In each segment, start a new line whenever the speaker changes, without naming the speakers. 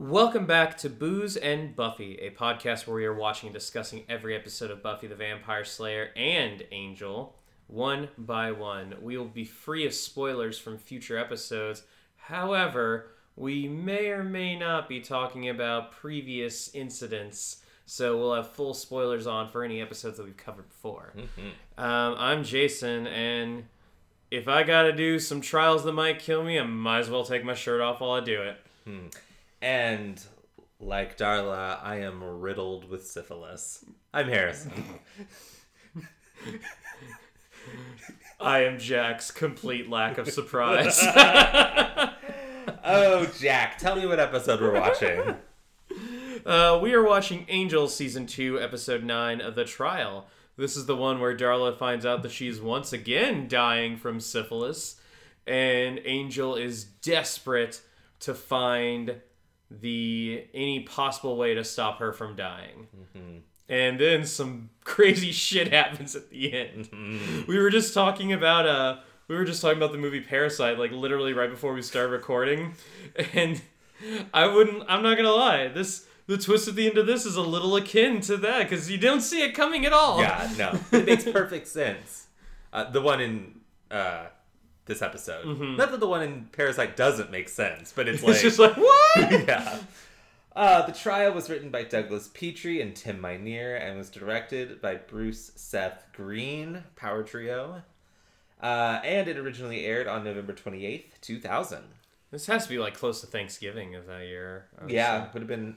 Welcome back to Booze and Buffy, a podcast where we are watching and discussing every episode of Buffy the Vampire Slayer and Angel, one by one. We will be free of spoilers from future episodes. However, we may or may not be talking about previous incidents, so we'll have full spoilers on for any episodes that we've covered before. Um, I'm Jason, and if I gotta do some trials that might kill me, I might as well take my shirt off while I do it.
And like Darla, I am riddled with syphilis. I'm Harrison.
I am Jack's complete lack of surprise.
oh, Jack, tell me what episode we're watching.
uh, we are watching Angel Season 2, Episode 9 of The Trial. This is the one where Darla finds out that she's once again dying from syphilis, and Angel is desperate to find the any possible way to stop her from dying. And then some crazy shit happens at the end. We were just talking about uh we were just talking about the movie Parasite like literally right before we started recording and I wouldn't I'm not going to lie. This the twist at the end of this is a little akin to that cuz you don't see it coming at all.
Yeah, no, it makes perfect sense. Uh, the one in uh, this episode, not that the one in Parasite doesn't make sense, but it's like
It's just like what?
yeah. Uh, the trial was written by Douglas Petrie and Tim Minear and was directed by Bruce Seth Green, Power Trio. Uh, and it originally aired on November 28th, 2000.
this has to be like close to Thanksgiving of that year.
Yeah,
say.
would have been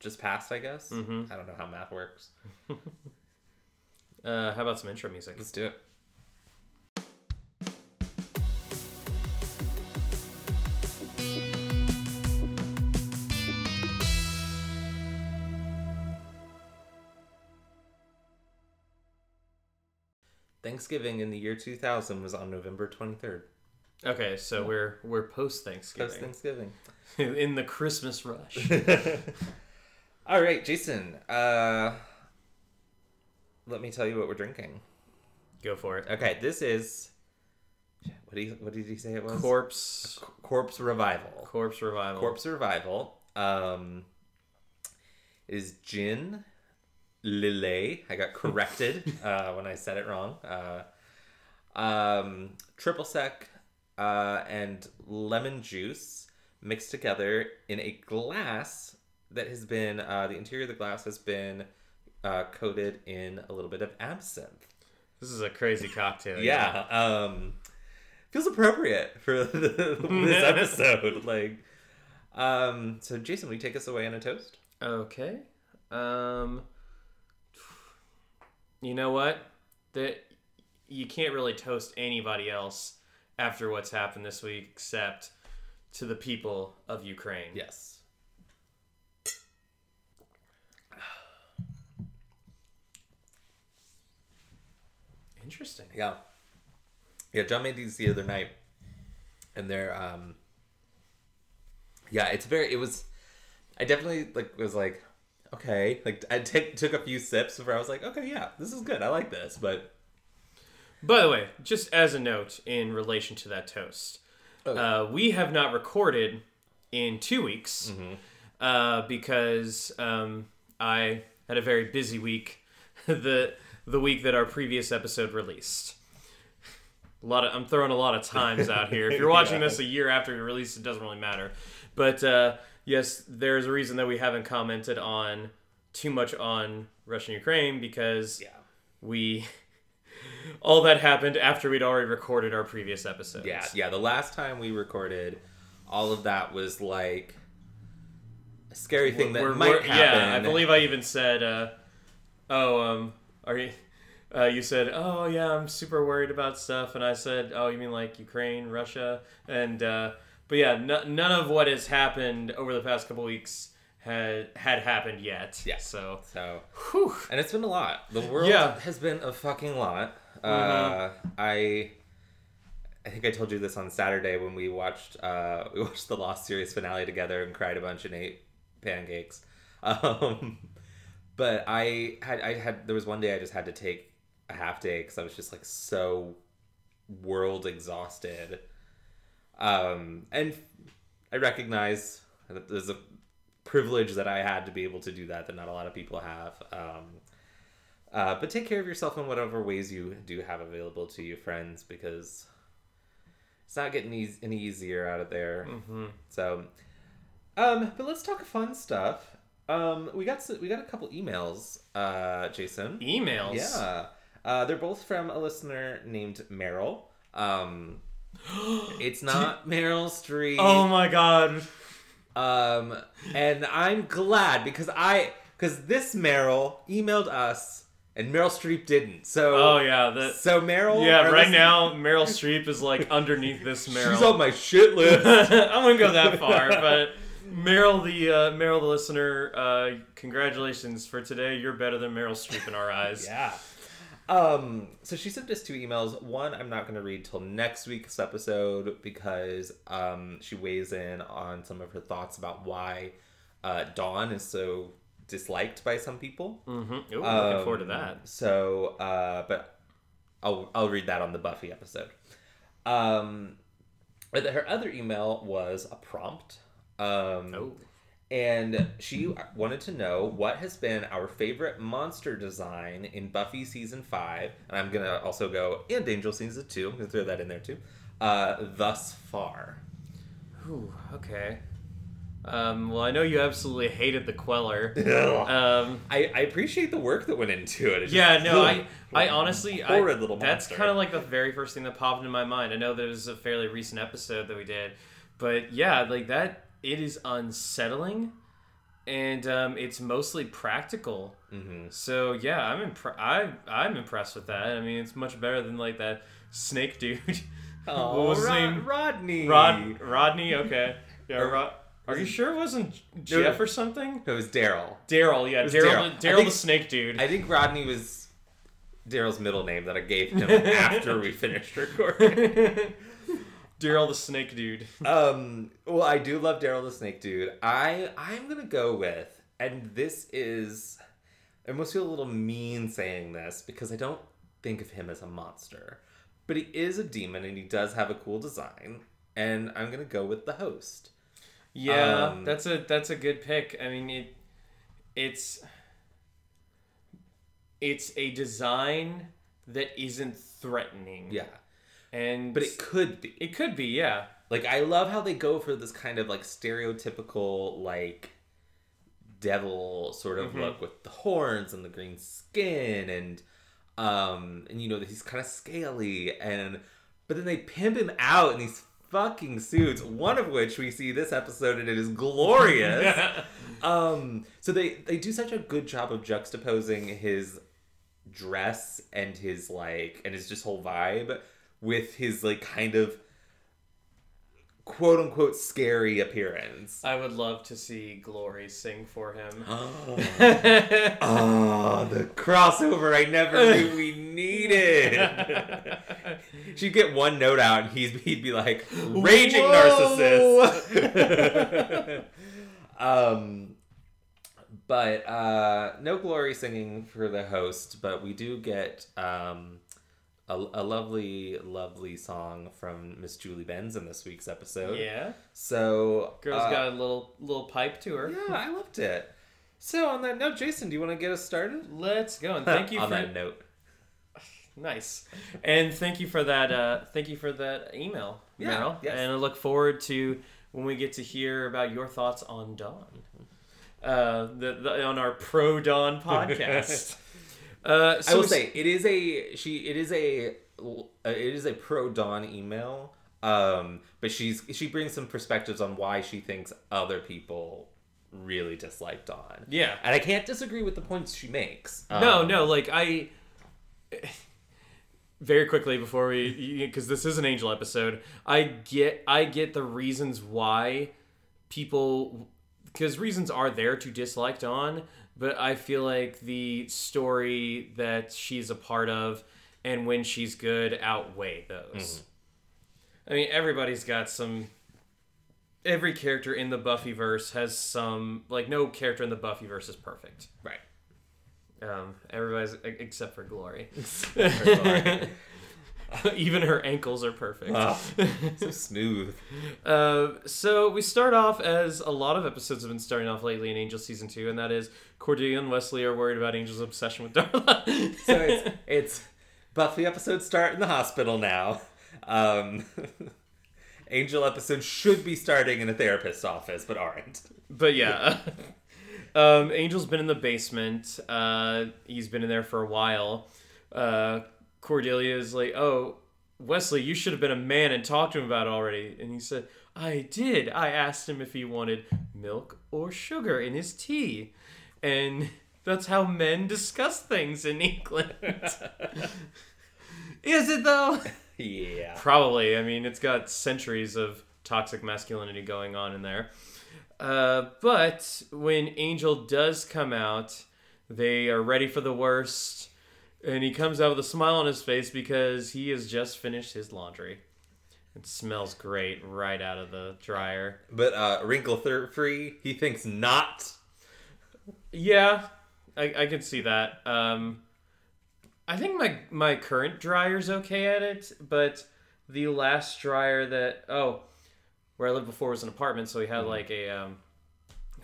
just past, I guess. I don't know how math works.
Uh how about some intro music?
Let's do it. Thanksgiving in the year 2000 was on November 23rd.
Okay, so we're we're post Thanksgiving.
Post Thanksgiving.
in the Christmas rush.
All right, Jason. Uh, let me tell you what we're drinking.
Go for it.
Okay, this is what did he, what did he say it was?
Corpse
Corpse Revival.
Corpse Revival.
Corpse Revival. Um, is gin lillet. I got corrected uh, when I said it wrong. Uh, um, triple sec uh, and lemon juice mixed together in a glass that has been uh, the interior of the glass has been uh, coated in a little bit of absinthe.
This is a crazy cocktail.
Yeah. Um feels appropriate for this episode. like um so Jason, will you take us away on a toast?
Okay. Um You know what? That you can't really toast anybody else after what's happened this week except to the people of Ukraine.
Yes.
Interesting.
Yeah. Yeah, John made these the other night. And they're um Yeah, it's very it was I definitely like was like okay, like I take took a few sips before I was like, okay, yeah, this is good. I like this, but
By the way, just as a note in relation to that toast, uh, we have not recorded in two weeks uh, because um, I had a very busy week. the the week that our previous episode released. A lot of I'm throwing a lot of times out here. If you're watching
Yeah.
this a year after it released, it doesn't really matter. But uh, yes, there's a reason that we haven't commented on too much on Russia and Ukraine because
yeah.
we all that happened after we'd already recorded our previous episodes.
Yeah, yeah. The last time we recorded, all of that was like a scary thing that
We're-
might
we're-
happen.
Yeah, I believe I even said, uh, "Oh, um, are you?" Uh, you said, "Oh, yeah, I'm super worried about stuff," and I said, "Oh, you mean like Ukraine, Russia?" And uh, but yeah, n- none of what has happened over the past couple weeks had had happened yet.
Yeah.
So,
So,
whew.
and it's been a lot. The world
Yeah. Mm-hmm.
has been a fucking lot. Uh, I, I think I told you this on Saturday when we watched uh, we watched the Lost series finale together and cried a bunch and ate pancakes. Um, but I had I had there was one day I just had to take a half day because I was just like so world exhausted. Um, and I recognize that there's a privilege that I had to be able to do that that not a lot of people have. Um, uh, but take care of yourself in whatever ways you do have available to you, friends, because it's not getting eas any easier out of there.
Mm-hmm.
So, um, but let's talk fun stuff. Um, we got we got a couple emails, uh, Jason.
Emails.
Yeah, uh, they're both from a listener named Meryl. Um, it's not Meryl Streep.
Oh my god.
Um, and I'm glad because I because this Meryl emailed us and Meryl Streep didn't. So
Oh yeah. That.
so Meryl.
Yeah. Right
listen-
now, Meryl Streep is like underneath this Meryl.
she's on my shit list.
I wouldn't go that far, but Meryl, the uh, Meryl, the listener, uh, congratulations for today. You're better than Meryl Streep in our eyes.
yeah. Um, so she sent us two emails. One I'm not going to read till next week's episode because um, she weighs in on some of her thoughts about why uh, Dawn is so disliked by some people.
Mm-hmm. Ooh, looking
Um,
forward to that.
So, uh, but I'll I'll read that on the Buffy episode. Um, but her other email was a prompt. Um,
Oh.
And she wanted to know what has been our favorite monster design in Buffy season five, and I'm gonna also go and Angel season two. I'm gonna throw that in there too. Uh, thus far.
Ooh, okay. Um, well, I know you absolutely hated the Queller. Um,
I, I appreciate the work that went into it. It's
yeah, no, I, I honestly, I,
Horrid little
that's kind of like the very first thing that popped into my mind. I know there was a fairly recent episode that we did, but yeah, like that, it is unsettling, and um, it's mostly practical.
Mhm.
So yeah, I'm impre- I I'm impressed with that. I mean, it's much better than like that snake dude.
Oh,
what was his name?
Rodney.
Rod Rodney. Okay. Yeah.
Or-
Rod. Are you sure it wasn't Jeff or something?
It was Daryl.
Daryl. Yeah. Daryl.
Daryl.
the-
I
Daryl
think-
the snake dude.
I think Rodney was Daryl's middle name that I gave him after we finished recording.
Daryl the snake dude.
um, well, I do love Daryl the Snake Dude. I I'm gonna go with, and this is, I almost feel a little mean saying this because I don't think of him as a monster, but he is a demon and he does have a cool design, and I'm gonna go with the host.
Yeah,
Um,
that's a that's a good pick. I mean, it it's it's a design that isn't threatening.
Yeah,
and
but it could be.
it could be. Yeah.
Like I love how they go for this kind of like stereotypical like devil sort of
Mhm.
look with the horns and the green skin and um and you know that he's kind of scaly and but then they pimp him out in these fucking suits one of which we see this episode and it is glorious um so they they do such a good job of juxtaposing his dress and his like and his just whole vibe with his like kind of quote unquote scary appearance.
I would love to see Glory sing for him.
oh, the crossover I never knew we needed. She'd get one note out and he's, he'd be like, raging
Whoa.
narcissist. um, but uh, no glory singing for the host, but we do get um, a, a lovely, lovely song from Miss Julie Benz in this week's episode.
yeah,
So,
girl's
uh,
got a little little pipe to her.
yeah, I loved it. So on that note, Jason, do you want to get us started?
Let's go and thank you
on
for
that note.
nice and thank you for that. Uh, thank you for that email,
Yeah,
Meryl.
yes.
And I look forward to when we get to hear about your thoughts on Dawn, uh, the, the on our pro Dawn podcast. Uh, so
I will say it is a she. It is a uh, it is a pro Dawn email. Um, but she's she brings some perspectives on why she thinks other people really dislike Dawn.
yeah.
And I can't disagree with the points she makes.
no,
Um,
no, like I. Very quickly before we, because this is an angel episode, I get, I get the reasons why people, because reasons are there to dislike Dawn, but I feel like the story that she's a part of and when she's good outweigh those. I mean, everybody's got some. Every character in the Buffyverse has some, like, no character in the Buffyverse is perfect.
Right.
Um, everybody's except for Glory.
Glory.
Even her ankles are perfect.
So smooth.
Uh, so we start off as a lot of episodes have been starting off lately in Angel season two, and that is Cordelia and Wesley are worried about Angel's obsession with Darla.
So it's it's Buffy episodes start in the hospital now. Um, Angel episodes should be starting in a therapist's office, but aren't.
but yeah, um, Angel's been in the basement. Uh, he's been in there for a while. Uh, Cordelia is like, "Oh, Wesley, you should have been a man and talked to him about it already." And he said, "I did. I asked him if he wanted milk or sugar in his tea." And that's how men discuss things in England. Is it though?
Yeah.
Probably. I mean, it's got centuries of toxic masculinity going on in there. Uh, but when Angel does come out, they are ready for the worst. And he comes out with a smile on his face because he has just finished his laundry. It smells great right out of the dryer.
But uh, wrinkle thir- free, he thinks not.
Yeah, I, I can see that. Um, I think my my current dryer's okay at it, but the last dryer that oh, where I lived before was an apartment, so we had like a um,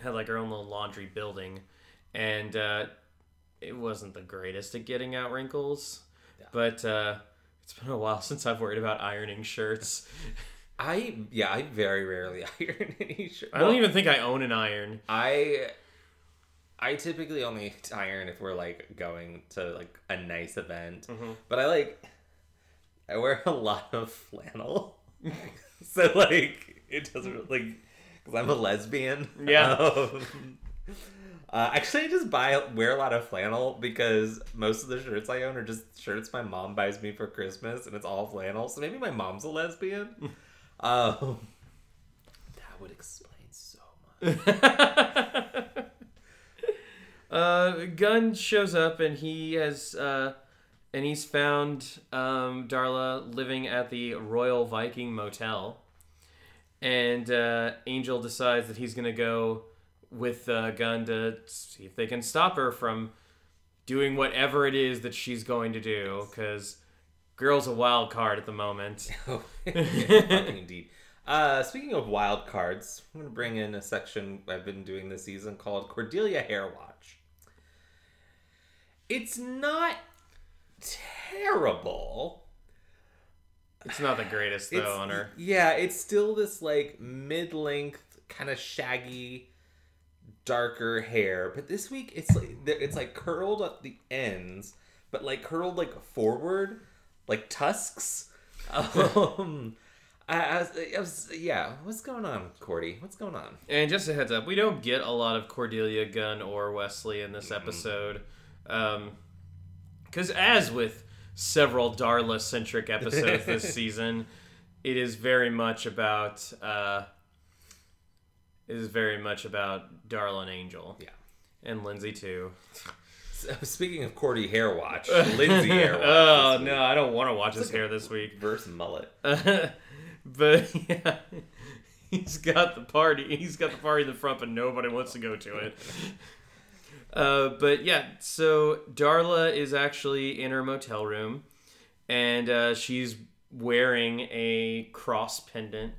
had like our own little laundry building, and uh, it wasn't the greatest at getting out wrinkles, but uh, it's been a while since I've worried about ironing shirts.
I yeah, I very rarely iron any shirt.
I don't even think I own an iron.
I I typically only iron if we're like going to like a nice event.
Mm-hmm.
But I like I wear a lot of flannel. so like it doesn't like cuz I'm a lesbian.
Yeah.
Um, uh, actually, I just buy wear a lot of flannel because most of the shirts I own are just shirts my mom buys me for Christmas, and it's all flannel. So maybe my mom's a lesbian. um, that would explain so much.
uh, Gunn shows up and he has uh, and he's found um, Darla living at the Royal Viking Motel, and uh, Angel decides that he's gonna go with uh, Gunn to see if they can stop her from doing whatever it is that she's going to do because girl's a wild card at the moment.
Oh, indeed. Uh, speaking of wild cards, I'm going to bring in a section I've been doing this season called Cordelia Hair Watch. It's not terrible.
It's not the greatest though
It's,
on her.
Yeah, it's still this like mid-length, kind of shaggy, darker hair. But this week, it's like it's like curled at the ends, but like curled like forward, like tusks. Um, I, I, was, I was, yeah. What's going on, Cordy? What's going on?
And just a heads up, we don't get a lot of Cordelia Gunn or Wesley in this
Mm-hmm.
episode. Because, as with several Darla centric episodes this season, it is very much about. Uh, is very much about Darla and Angel.
Yeah.
And Lindsay, too.
So, speaking of Cordy Hair Watch, Lindsay Hair Watch.
oh, no, I don't want to watch his hair this week.
versus mullet.
but yeah, he's got the party. He's got the party in the front, but nobody wants to go to it. Uh, but yeah, so Darla is actually in her motel room, and uh, she's wearing a cross pendant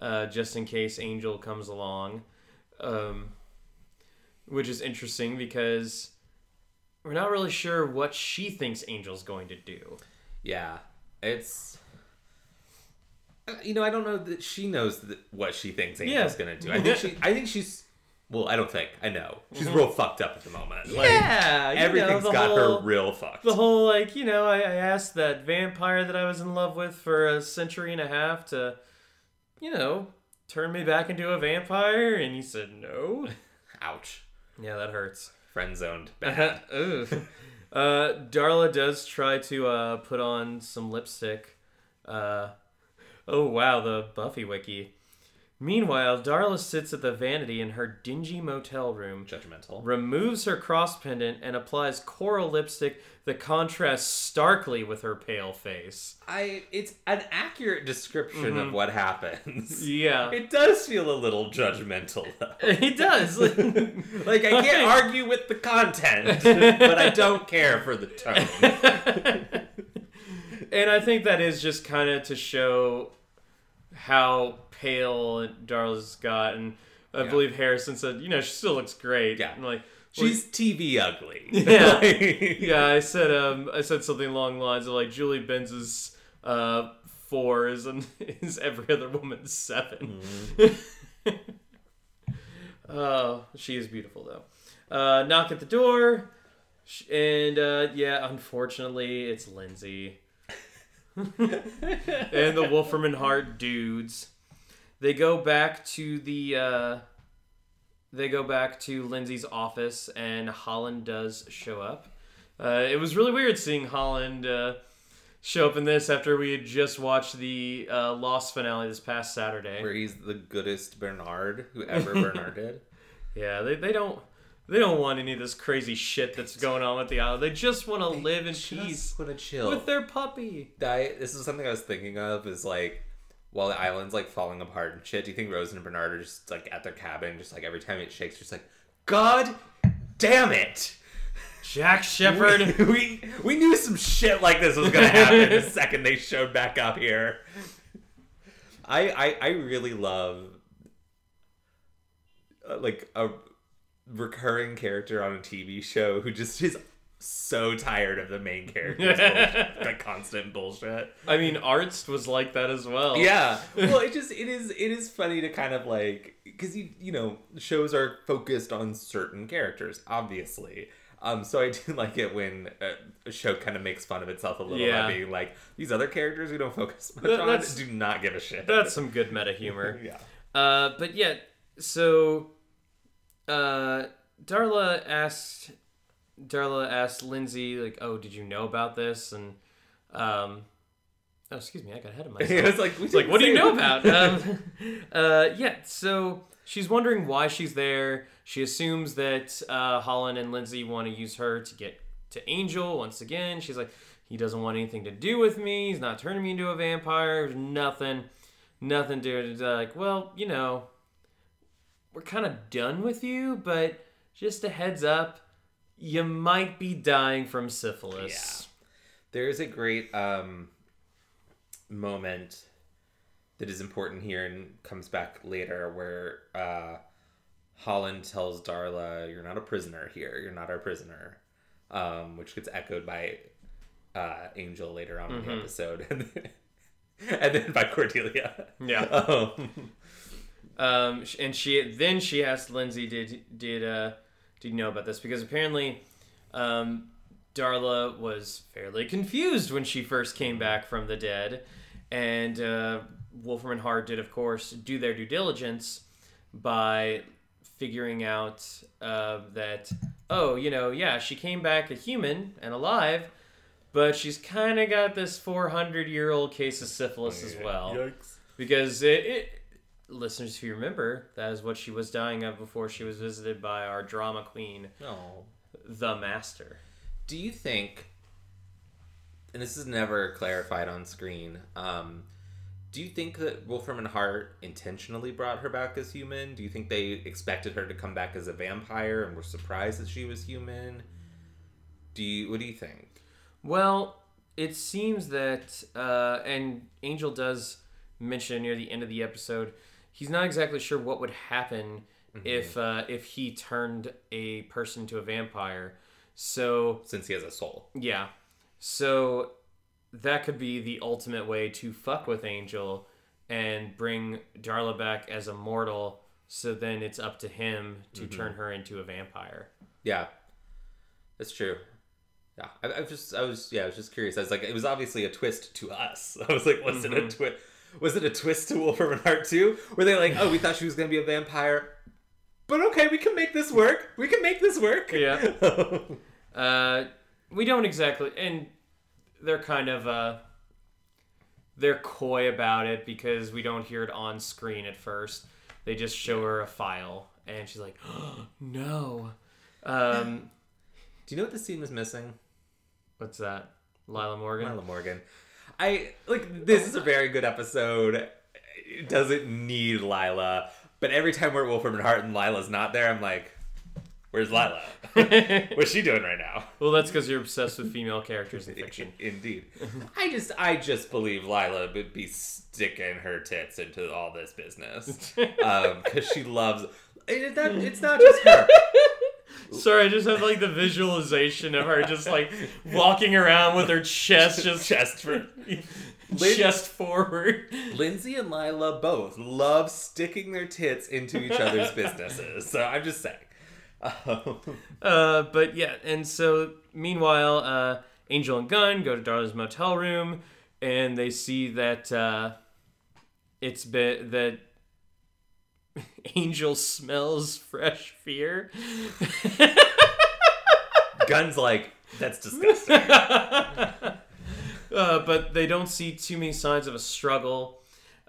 uh, just in case Angel comes along, um, which is interesting because we're not really sure what she thinks Angel's going to do.
Yeah, it's. uh, You know, I don't know that she knows that what she thinks Angel's
Yeah.
gonna do. I think she. I think she's. Well, I don't think. I know she's real fucked up at the moment. Like,
yeah, you know,
got
whole-
her real fucked.
the whole like you know I, I asked that vampire that i was in love with for a century and a half to you know turn me back into a vampire and he said no
Ouch.
yeah that hurts
Friend zoned. Bad.
Uh, darla does try to uh, put on some lipstick uh, oh wow the buffy wiki meanwhile darla sits at the vanity in her dingy motel room
Judgmental.
removes her cross pendant and applies coral lipstick that contrasts starkly with her pale face.
I. It's an accurate description of mm-hmm. what happens.
Yeah.
It does feel a little judgmental though.
It does.
Like I can't argue with the content, but I don't care for the tone.
and I think that is just kind of to show how pale Darla's got, and I
Yeah.
believe Harrison said, you know, she still looks great.
Yeah.
And like,
She's TV ugly.
Yeah. Yeah, I said um I said something along the lines of like Julie Benz's uh four is and is every other woman's 7 Oh, she is beautiful though. Uh, knock at the door, and uh, yeah, unfortunately, it's Lindsay and the Wolfram and Hart dudes. They go back to the. Uh, they go back to Lindsay's office, and Holland does show up. Uh, it was really weird seeing Holland uh, show up in this after we had just watched the uh, Lost finale this past Saturday.
Where he's the goodest Bernard who ever Bernard did.
Yeah, they, they don't they don't want any of this crazy shit that's going on with the island. They just want to live in peace
want to chill.
with their puppy.
I, this is something I was thinking of is like while the island's like falling apart and shit, do you think Rose and Bernard are just like at their cabin, just like every time it shakes, just like, God damn it!
Jack Shephard.
we we knew some shit like this was gonna happen the second they showed back up here. I I, I really love uh, like a recurring character on a TV show who just is so tired of the main character's bullshit, like constant bullshit.
I mean, Arzt was like that as well.
Yeah. Well, it just it is it is funny to kind of like because you you know shows are focused on certain characters, obviously. Um, so I do like it when a, a show kind of makes fun of itself a little
Yeah.
by being like these other characters we don't focus much
That-
on
that's-
do not give a shit.
That's some good meta humor.
yeah.
Uh, but yeah, so uh, Darla asked Darla asked Lindsay like, "Oh, did you know about this?" And um, oh, excuse me, I got ahead of myself.
it was like,
It's like, what do you know about? Um, uh, yeah, so she's wondering why she's there. She assumes that uh, Holland and Lindsay want to use her to get to Angel once again. She's like, he doesn't want anything to do with me. He's not turning me into a vampire. There's nothing, nothing to it. It's like, well, you know, we're kind of done with you, but just a heads up, you might be dying from syphilis. Yeah.
There is a great um, moment that is important here and comes back later where uh, Holland tells Darla, You're not a prisoner here. You're not our prisoner. Um, which gets echoed by uh, Angel later on in the episode. And then, and then by Cordelia.
Yeah.
Um,
Um, and she then she asked Lindsay, did did uh did you know about this? Because apparently, um, Darla was fairly confused when she first came back from the dead, and uh, Wolfram and Hart did, of course, do their due diligence by figuring out uh, that oh, you know, yeah, she came back a human and alive. But she's kind of got this 400 year old case of syphilis as well
Yikes.
because it, it listeners if you remember that is what she was dying of before she was visited by our drama queen
No.
the master
Do you think, and this is never clarified on screen, um, do you think that Wolfram and Hart intentionally brought her back as human? Do you think they expected her to come back as a vampire and were surprised that she was human? Do you? What do you think?
well it seems that uh, and angel does mention near the end of the episode he's not exactly sure what would happen mm-hmm. if uh, if he turned a person to a vampire so
Since he has a soul.
Yeah. So that could be the ultimate way to fuck with Angel and bring Darla back as a mortal. So then it's up to him to mm-hmm. turn her into a vampire.
Yeah, that's true. Yeah, I, I was just, I was, yeah, I was just curious. I was like, it was obviously a twist to us. I was like, was it a mm-hmm. twist? Was it a twist to and Hart too? Were they like, oh, we thought she was gonna be a vampire, but okay, we can make this work. We can make this work.
Yeah. Uh, we don't exactly, and they're kind of uh, they're coy about it because we don't hear it on screen at first. They just show her a file, and she's like, "No." Um,
Do you know what the scene was missing?
what's that? Lila Morgan.
Lila Morgan. I like this is a very good episode. It doesn't need Lila, but every time we're at Wolfram and Hart and Lila's not there, I'm like, Where's Lila? What's she doing right now?
well, that's because you're obsessed with female characters in fiction.
Indeed. I just I just believe Lila would be sticking her tits into all this business. Um, because she loves it, that, it's not just her.
Sorry, I just have like the visualization of her just like walking around with her chest just
Chest for
chest forward.
Lindsay and Lila both love sticking their tits into each other's businesses. So I'm just saying. Um,
Uh, but yeah, and so meanwhile, uh, Angel and Gunn go to Darla's motel room, and they see that uh, it's been that Angel smells fresh fear.
Gunn's like that's disgusting.
uh, but they don't see too many signs of a struggle.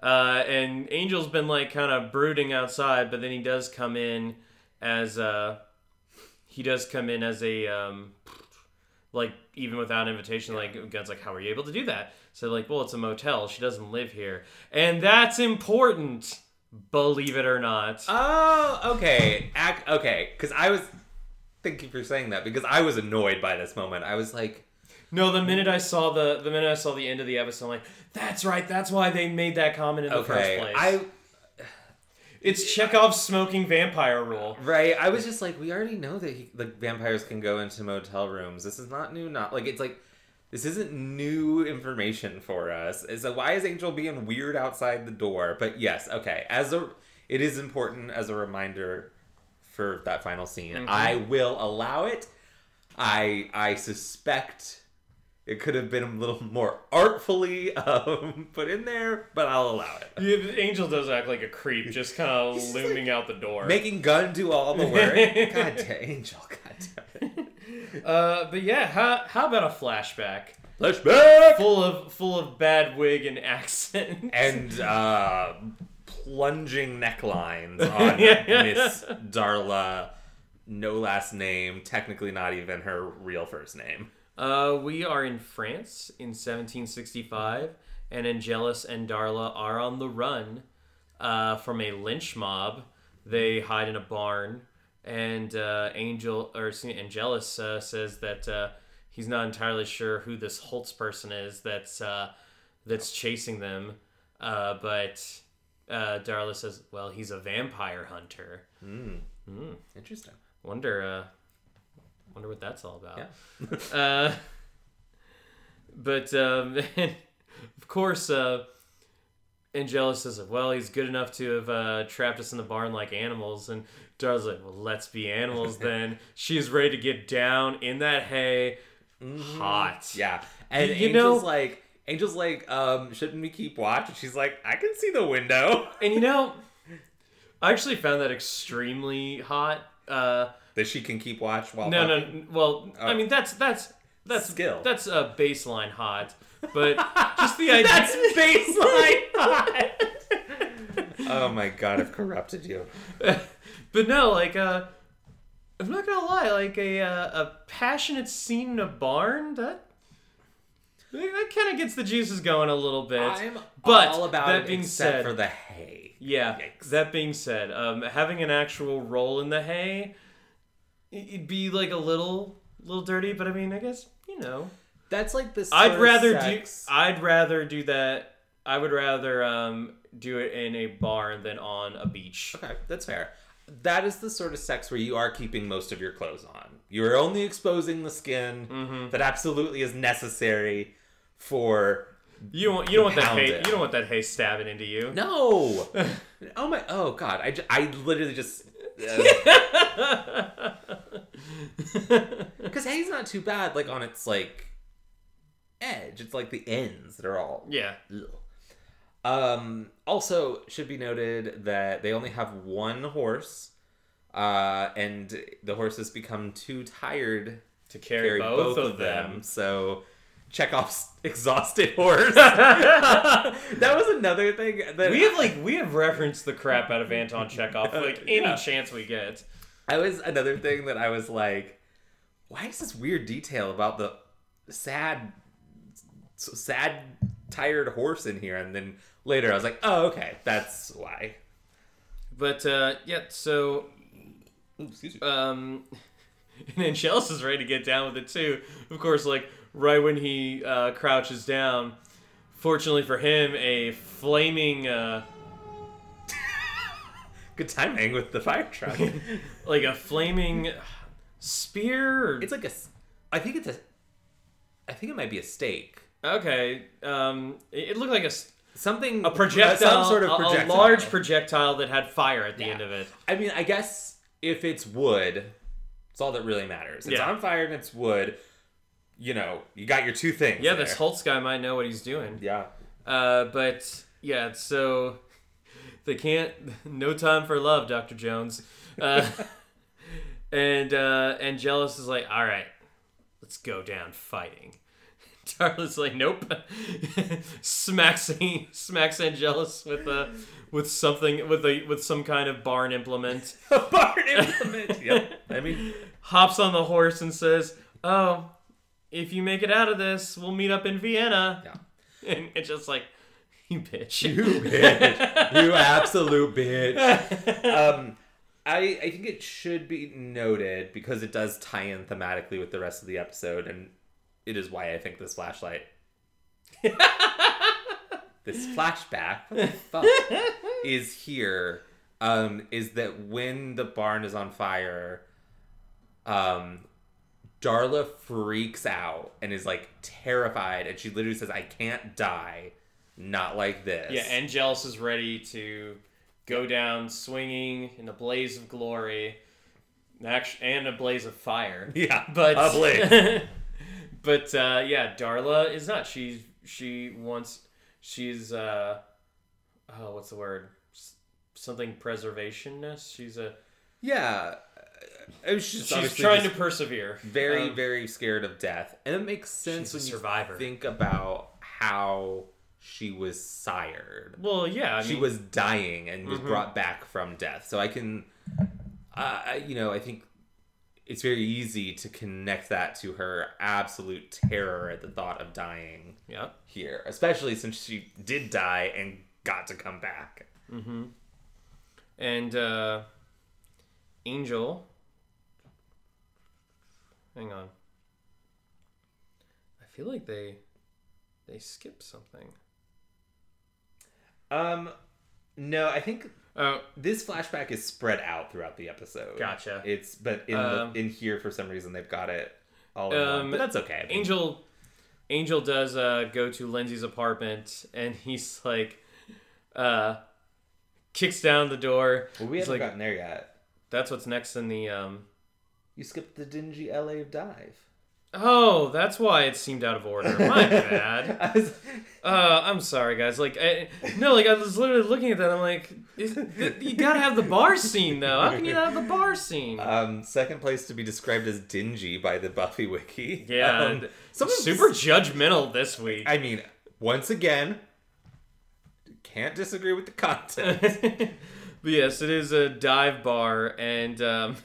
Uh, and Angel's been like kind of brooding outside, but then he does come in as uh, he does come in as a um, like even without invitation. Like Gunn's like, how are you able to do that? So like, well, it's a motel. She doesn't live here, and that's important. Believe it or not.
Oh, okay. Ac okay, because I was thank you for saying that because I was annoyed by this moment. I was like,
No, the minute I saw the the minute I saw the end of the episode, I'm like, that's right. That's why they made that comment in the first place.
I
It's Chekhov's smoking vampire rule.
right. I was just like, we already know that he, the vampires can go into motel rooms. This is not new. Not like it's like this isn't new information for us. So why is Angel being weird outside the door? But yes, okay. As a, it is important as a reminder for that final scene. I will allow it. I I suspect it could have been a little more artfully um, put in there, but I'll allow it.
Yeah, Angel does act like a creep, just kind of looming out the door.
Making Gunn do all the work. God damn, Angel. God damn it.
Uh, but yeah, how, how about a flashback
Flashback.
full of full of bad wig and accent?
and uh, plunging necklines on
Yeah.
Miss Darla. No last name, technically not even her real first name.
Uh, we are in France in 1765, and Angelus and Darla are on the run uh, from a lynch mob. They hide in a barn, and uh, Angel or Angelus uh, says that uh, he's not entirely sure who this Holtz person is that's uh, that's chasing them, uh, but uh, Darla says, "Well, he's a vampire hunter."
Interesting.
Wonder, uh, wonder what that's all about.
Yeah.
uh, but um, of course, uh, Angelus says, "Well, he's good enough to have uh, trapped us in the barn like animals." And Darla's like, "Well, let's be animals then." She's ready to get down in that hay, hot.
Yeah. And
You
Angel's
know-
like, Angel's like, um, shouldn't we keep watch? And she's like, I can see the window.
And you know, I actually found that extremely hot. Uh,
That she can keep watch while
no, no,
fucking?
n- well, I
Oh.
mean that's that's that's
Skill.
That's a baseline hot, but just the idea.
That's baseline. Hot. oh my god, I've corrupted you.
But no, like uh, I'm not gonna lie, like a uh, a passionate scene in a barn that that kind of gets the juices going a little bit.
I'm
but
all about
that
it
being
except
said,
for the hay.
yeah.
Yikes.
That being said, um, having an actual roll in the hay, it'd be like a little little dirty. But I mean, I guess you know,
That's like the.
I'd rather do I'd rather do that. I would rather um do it in a barn than on a beach.
Okay, that's fair. That is the sort of sex where you are keeping most of your clothes on. You are only exposing the skin
Mm-hmm.
that absolutely is necessary for.
You don't want you don't want that hay you don't want that hay stabbing into you.
No. oh my. Oh god. I, I literally just. Because hay's not too bad. Like on its like edge. It's like the ends that are all.
Yeah.
Ugh. Um, also, should be noted that they only have one horse, uh, and the horses become too tired
To carry,
carry
both, of them.
So, Chekhov's exhausted horse. that was another thing that
We have like we have referenced the crap out of Anton Chekhov like any
Yeah.
chance we get.
I was another thing that I was like, why is this weird detail about the sad, sad, tired horse in here? And then later I was like, oh, okay, that's why.
But uh, yeah, so
Ooh, excuse me.
Um, and Angelus is ready to get down with it too. Of course, like right when he uh, crouches down. Fortunately for him, a flaming, uh,
Good timing with the fire truck.
like a flaming spear. Or...
it's like a. I think it's a. I think it might be a stake.
Okay, um, it, it looked like a,
Something.
a projectile,
Some sort of
a-
projectile.
a, large projectile that had fire at the
Yeah.
end of it.
I mean, I guess if it's wood, it's all that really matters. It's
Yeah.
on fire and it's wood. You know, you got your two things.
Yeah,
there.
this Holtz guy might know what he's doing.
Yeah.
Uh, but yeah, so they can't. No time for love, Doctor Jones. Uh, and uh, Angelus is like, "All right, let's go down fighting." Darla's like, "Nope." smacks smacks Angelus with a with something with a with some kind of barn implement.
Barn implement. yep. I mean,
Hops on the horse and says, "Oh, if you make it out of this, we'll meet up in Vienna."
yeah.
And it's just like, you bitch.
You bitch. you absolute bitch. Um, I I think it should be noted because it does tie in thematically with the rest of the episode, and it is why I think this flashlight, this flashback, what the fuck, is here. Um, is that when the barn is on fire, um, Darla freaks out and is like terrified, and she literally says, "I can't die." Not like this.
Yeah, Angelus is ready to go down swinging in a blaze of glory, and a blaze of fire.
Yeah,
But
a blaze.
but uh, yeah, Darla is not. She she wants. She's uh, oh, what's the word? S- Something preservationist. She's a.
yeah, it was just
She's trying to persevere.
very
Um,
very scared of death, and it makes sense when
survivor.
you think about how she was sired.
well, yeah. I
she
mean, Mm-hmm.
was dying and was brought back from death. So I can, uh, I- you know, I think it's very easy to connect that to her absolute terror at the thought of dying
Yeah.
here, especially since she did die and got to come back.
And uh, Angel. Hang on. I feel like they they skipped something.
Um, no, I think
Oh,
this flashback is spread out throughout the episode.
Gotcha.
It's but in
Um,
the, in here for some reason they've got it all
Um,
but that's okay. I mean,
Angel Angel does uh, go to Lindsay's apartment and he's like uh, kicks down the door.
well, we
he's
haven't
like
gotten there yet.
that's what's next in the um
You skipped the dingy LA dive.
Oh, that's why it seemed out of order. My bad.
Was-
Uh, I'm sorry, guys. Like, I, no, like I was literally looking at that. I'm like, is, you gotta have the bar scene though. How can you not have the bar scene?
um, second place to be described as dingy by the Buffy wiki.
Yeah,
um,
Super judgmental this week.
I mean, once again, can't disagree with the content.
but yes, it is a dive bar, and um,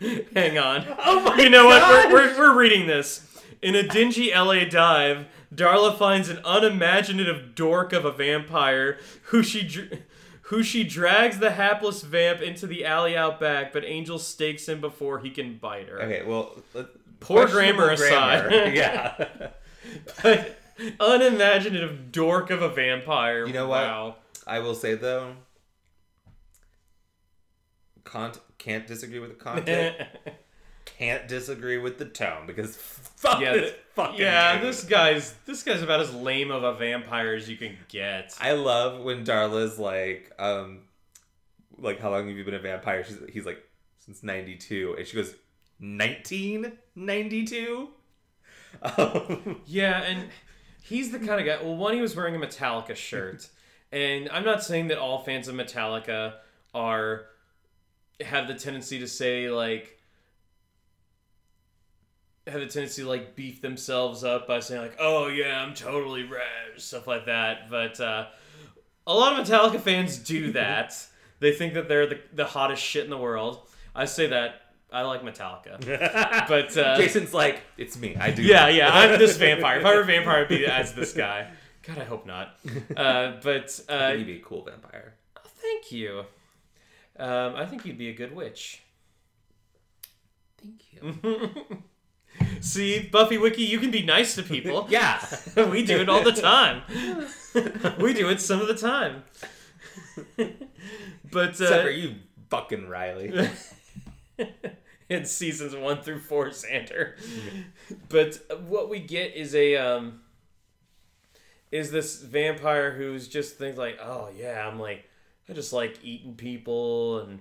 hang on.
oh my
You know what? We're, we're, we're reading this. In a dingy LA dive, Darla finds an unimaginative dork of a vampire who she dr- who she drags the hapless vamp into the alley out back, but Angel stakes him before he can bite her.
Okay, well, let-
Poor
questionable
grammar aside.
yeah.
But unimaginative dork of a vampire.
You know what?
Wow.
I will say though, can't can't disagree with the content. can't disagree with the tone because fuck
Yeah,
this fucking
yeah,
dude.
this guy's this guy's about as lame of a vampire as you can get.
I love when Darla's like, um, like how long have you been a vampire? She's he's like since '92, and she goes 1992. Um,
Yeah, and he's the kind of guy. Well, one, he was wearing a Metallica shirt, and I'm not saying that all fans of Metallica are have the tendency to say like have a tendency to like beef themselves up by saying like, "Oh yeah, I'm totally red," stuff like that. But uh, a lot of Metallica fans do that. they think that they're the the hottest shit in the world. I say that I like Metallica, but uh,
Jason's like, it's me. I do.
yeah,
that."
yeah, I'm this vampire. If I were a vampire, I'd be as this guy. God, I hope not. Uh, but
I
uh,
think he'd be a cool vampire.
thank you. Um, I think you'd be a good witch.
Thank you.
See, Buffy Wiki, you can be nice to people.
yeah.
we do it all the time. we do it some of the time. but
Except
uh,
for you, fucking Riley.
in seasons one through four, Xander. But what we get is a um, is this vampire who's just thinks like, oh yeah, I'm like, I just like eating people and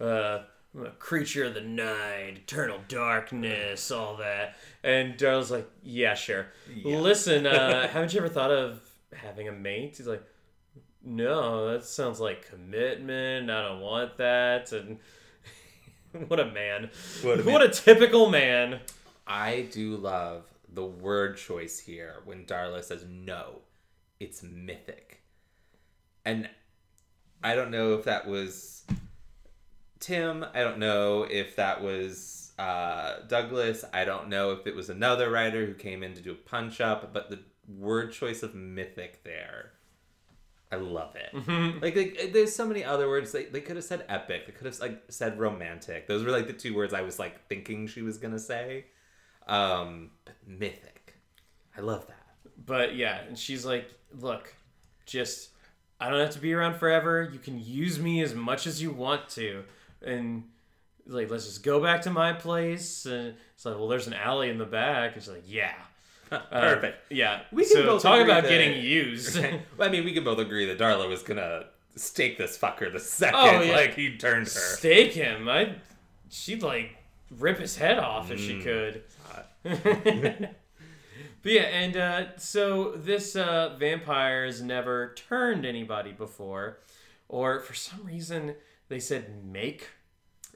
uh, I'm a creature of the night, eternal darkness, all that. And Darla's like, yeah, sure.
Yeah.
Listen, uh, haven't you ever thought of having a mate? He's like, no, that sounds like commitment. I don't want that. And what a man.
What a
what a typical man.
I do love the word choice here when Darla says no, it's mythic. And I don't know if that was Tim. I don't know if that was uh, Douglas. I don't know if it was another writer who came in to do a punch up, but the word choice of mythic there. I love it. Like, like, there's so many other words. They, they could have said epic. They could have like said romantic. Those were like the two words I was like thinking she was gonna say. Um, but mythic. I love that.
But yeah, and she's like, look, just, I don't have to be around forever. You can use me as much as you want to. And like, let's just go back to my place. And it's like, well, there's an alley in the back. It's like, yeah. Uh,
Perfect.
yeah.
We can
so
both
talk about
that-
getting used.
well, I mean, we can both agree that Darla was gonna stake this fucker the second
Oh, yeah.
like he turned her.
Stake him. I, she'd like rip his head off if
Mm.
she could. But yeah, and uh, so this uh, vampire has never turned anybody before, or for some reason they said make.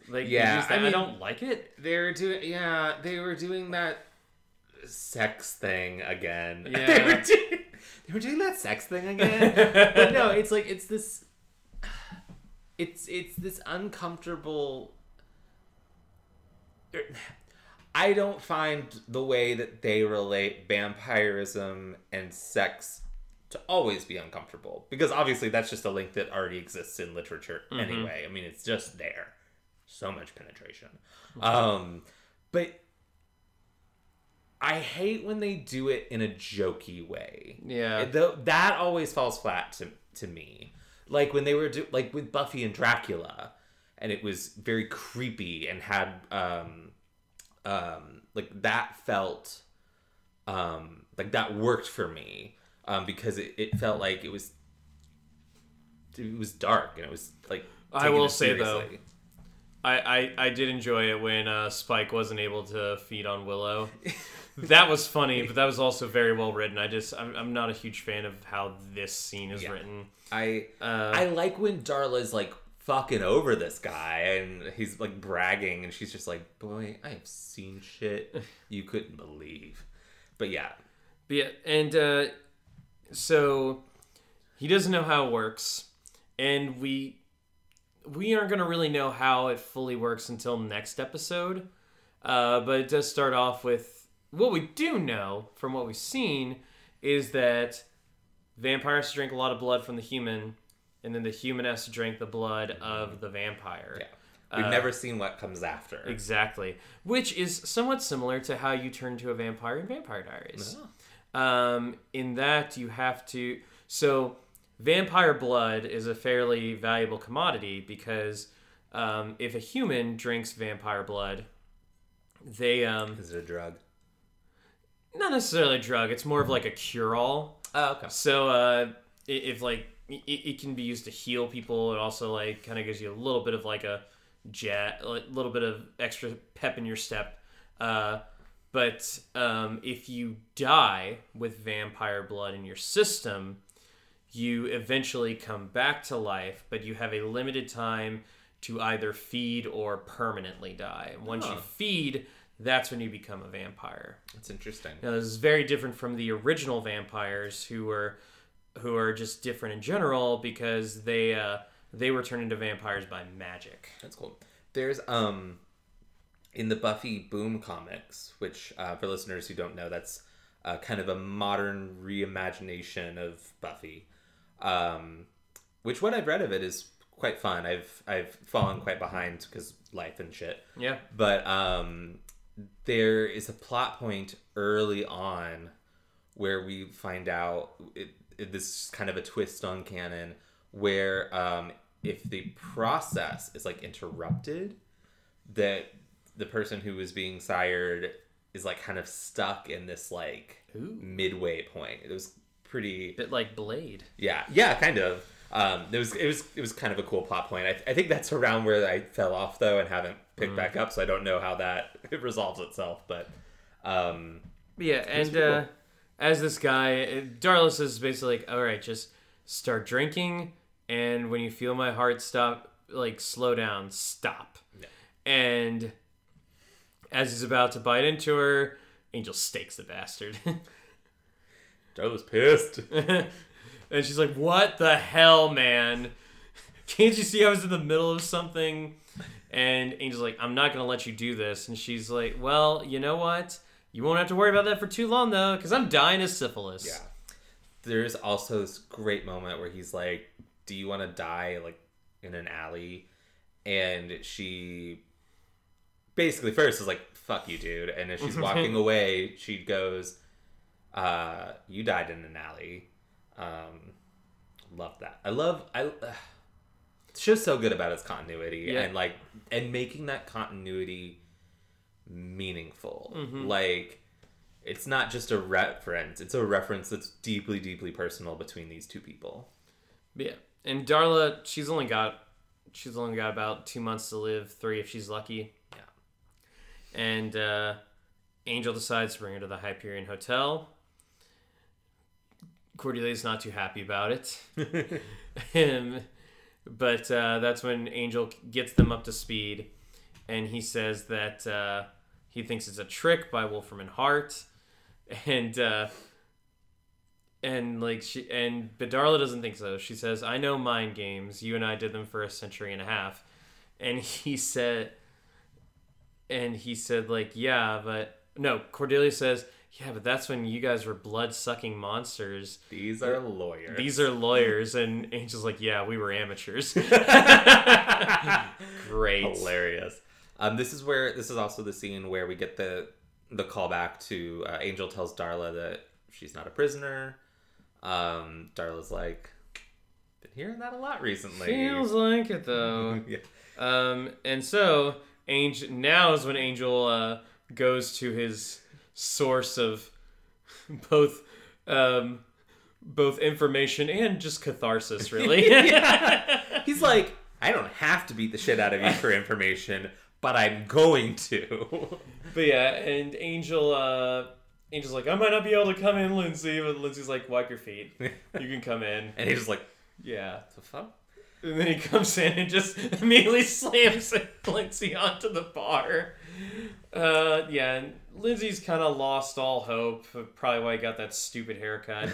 Like
Yeah,
that.
I
I, don't like it.
They're doing, yeah, they were doing that sex thing again. they, were doing, they were doing that sex thing again. but no, it's like it's this, it's it's this uncomfortable. I don't find the way that they relate vampirism and sex to always be uncomfortable because obviously that's just a link that already exists in literature anyway. I mean, it's just there. So much penetration. Um, but I hate when they do it in a jokey way.
Yeah.
Tho- that always falls flat to to me. Like when they were do- like with Buffy and Dracula, and it was very creepy and had um um like that felt um like that worked for me um because it, it felt like it was it was dark and it was like
I will say, though. I, I, I did enjoy it when uh, Spike wasn't able to feed on Willow. that was funny, but that was also very well written. I just I'm, I'm not a huge fan of how this scene is
Yeah.
written.
I
Uh,
I like when Darla's like fucking over this guy and he's like bragging and she's just like, "Boy, I have seen shit you couldn't believe." But yeah,
But yeah, and uh, so he doesn't know how it works, and we we aren't gonna really know how it fully works until next episode. Uh, but it does start off with what we do know from what we've seen is that vampires drink a lot of blood from the human, and then the human has to drink the blood of the vampire.
yeah. We've
Uh,
never seen what comes after.
Exactly, which is somewhat similar to how you turn to a vampire in Vampire Diaries.
Oh.
Um, in that you have to so vampire blood is a fairly valuable commodity because um, if a human drinks vampire blood, they um,
Is it a drug?
not necessarily a drug. It's more of like a cure-all.
Oh, okay.
So uh, if like it, it can be used to heal people, it also like kind of gives you a little bit of like a jet, a little bit of extra pep in your step. Uh, but um, if you die with vampire blood in your system, you eventually come back to life, but you have a limited time to either feed or permanently die. Once you feed, that's when you become a vampire.
That's interesting.
Now, this is very different from the original vampires, who were who are just different in general because they uh, they were turned into vampires by magic.
That's cool. There's um in the Buffy Boom comics, which uh, for listeners who don't know, that's uh, kind of a modern reimagination of Buffy. Um, which what I've read of it is quite fun. I've I've fallen quite behind because life and shit.
Yeah.
But um, there is a plot point early on where we find out it, it, this is kind of a twist on canon where um, if the process is like interrupted, that the person who is being sired is like kind of stuck in this like
Ooh.
midway point. It was pretty
Bit like Blade.
yeah, yeah, kind of. Um, it was it was it was kind of a cool plot point. I, I think that's around where I fell off though, and haven't picked back up. So I don't know how that resolves itself. But um,
Yeah, and uh,
cool.
As this guy, Darla's is basically like, all right, just start drinking, and when you feel my heart stop, like slow down, stop.
Yeah.
And as he's about to bite into her, Angel stakes the bastard.
Was pissed.
and she's like, "What the hell, man? Can't you see I was in the middle of something?" And Angel's like, "I'm not gonna let you do this." And she's like, "Well, you know what? You won't have to worry about that for too long, though, because I'm dying of syphilis."
Yeah. There's also this great moment where he's like, "Do you want to die like in an alley?" And she basically first is like, "Fuck you, dude." And as she's walking away, she goes, uh, "You died in an alley." Um, love that. I love I. Uh, the show's so good about its continuity
Yeah.
and like and making that continuity meaningful. Like it's not just a reference; it's a reference that's deeply, deeply personal between these two people.
Yeah, and Darla, she's only got she's only got about two months to live, three if she's lucky.
Yeah.
And uh, Angel decides to bring her to the Hyperion Hotel. Cordelia's not too happy about it. Um, but uh, that's when Angel gets them up to speed, and he says that uh, he thinks it's a trick by Wolfram and Hart, and uh, and like she and but Darla doesn't think so. She says, "I know mind games. You and I did them for a century and a half," and he said, and he said like, "Yeah, but no." Cordelia says, "Yeah, but that's when you guys were blood sucking monsters."
These are lawyers.
These are lawyers, and Angel's like, "Yeah, we were amateurs." Great.
hilarious. Um, this is where this is also the scene where we get the the callback to uh, Angel tells Darla that she's not a prisoner. Um, Darla's like, been hearing that a lot recently.
Feels like it though.
yeah.
Um, and so Angel now is when Angel uh, goes to his source of both um, both information and just catharsis, really.
He's like, I don't have to beat the shit out of you for information, but I'm going to.
But yeah, and Angel, uh, Angel's like, I might not be able to come in, Lindsay. But Lindsay's like, wipe your feet. You can come in.
and he's just like,
Yeah.
the fuck?
And then he comes in and just immediately slams Lindsay onto the bar. Uh, yeah, and Lindsay's kind of lost all hope. Probably why he got that stupid haircut.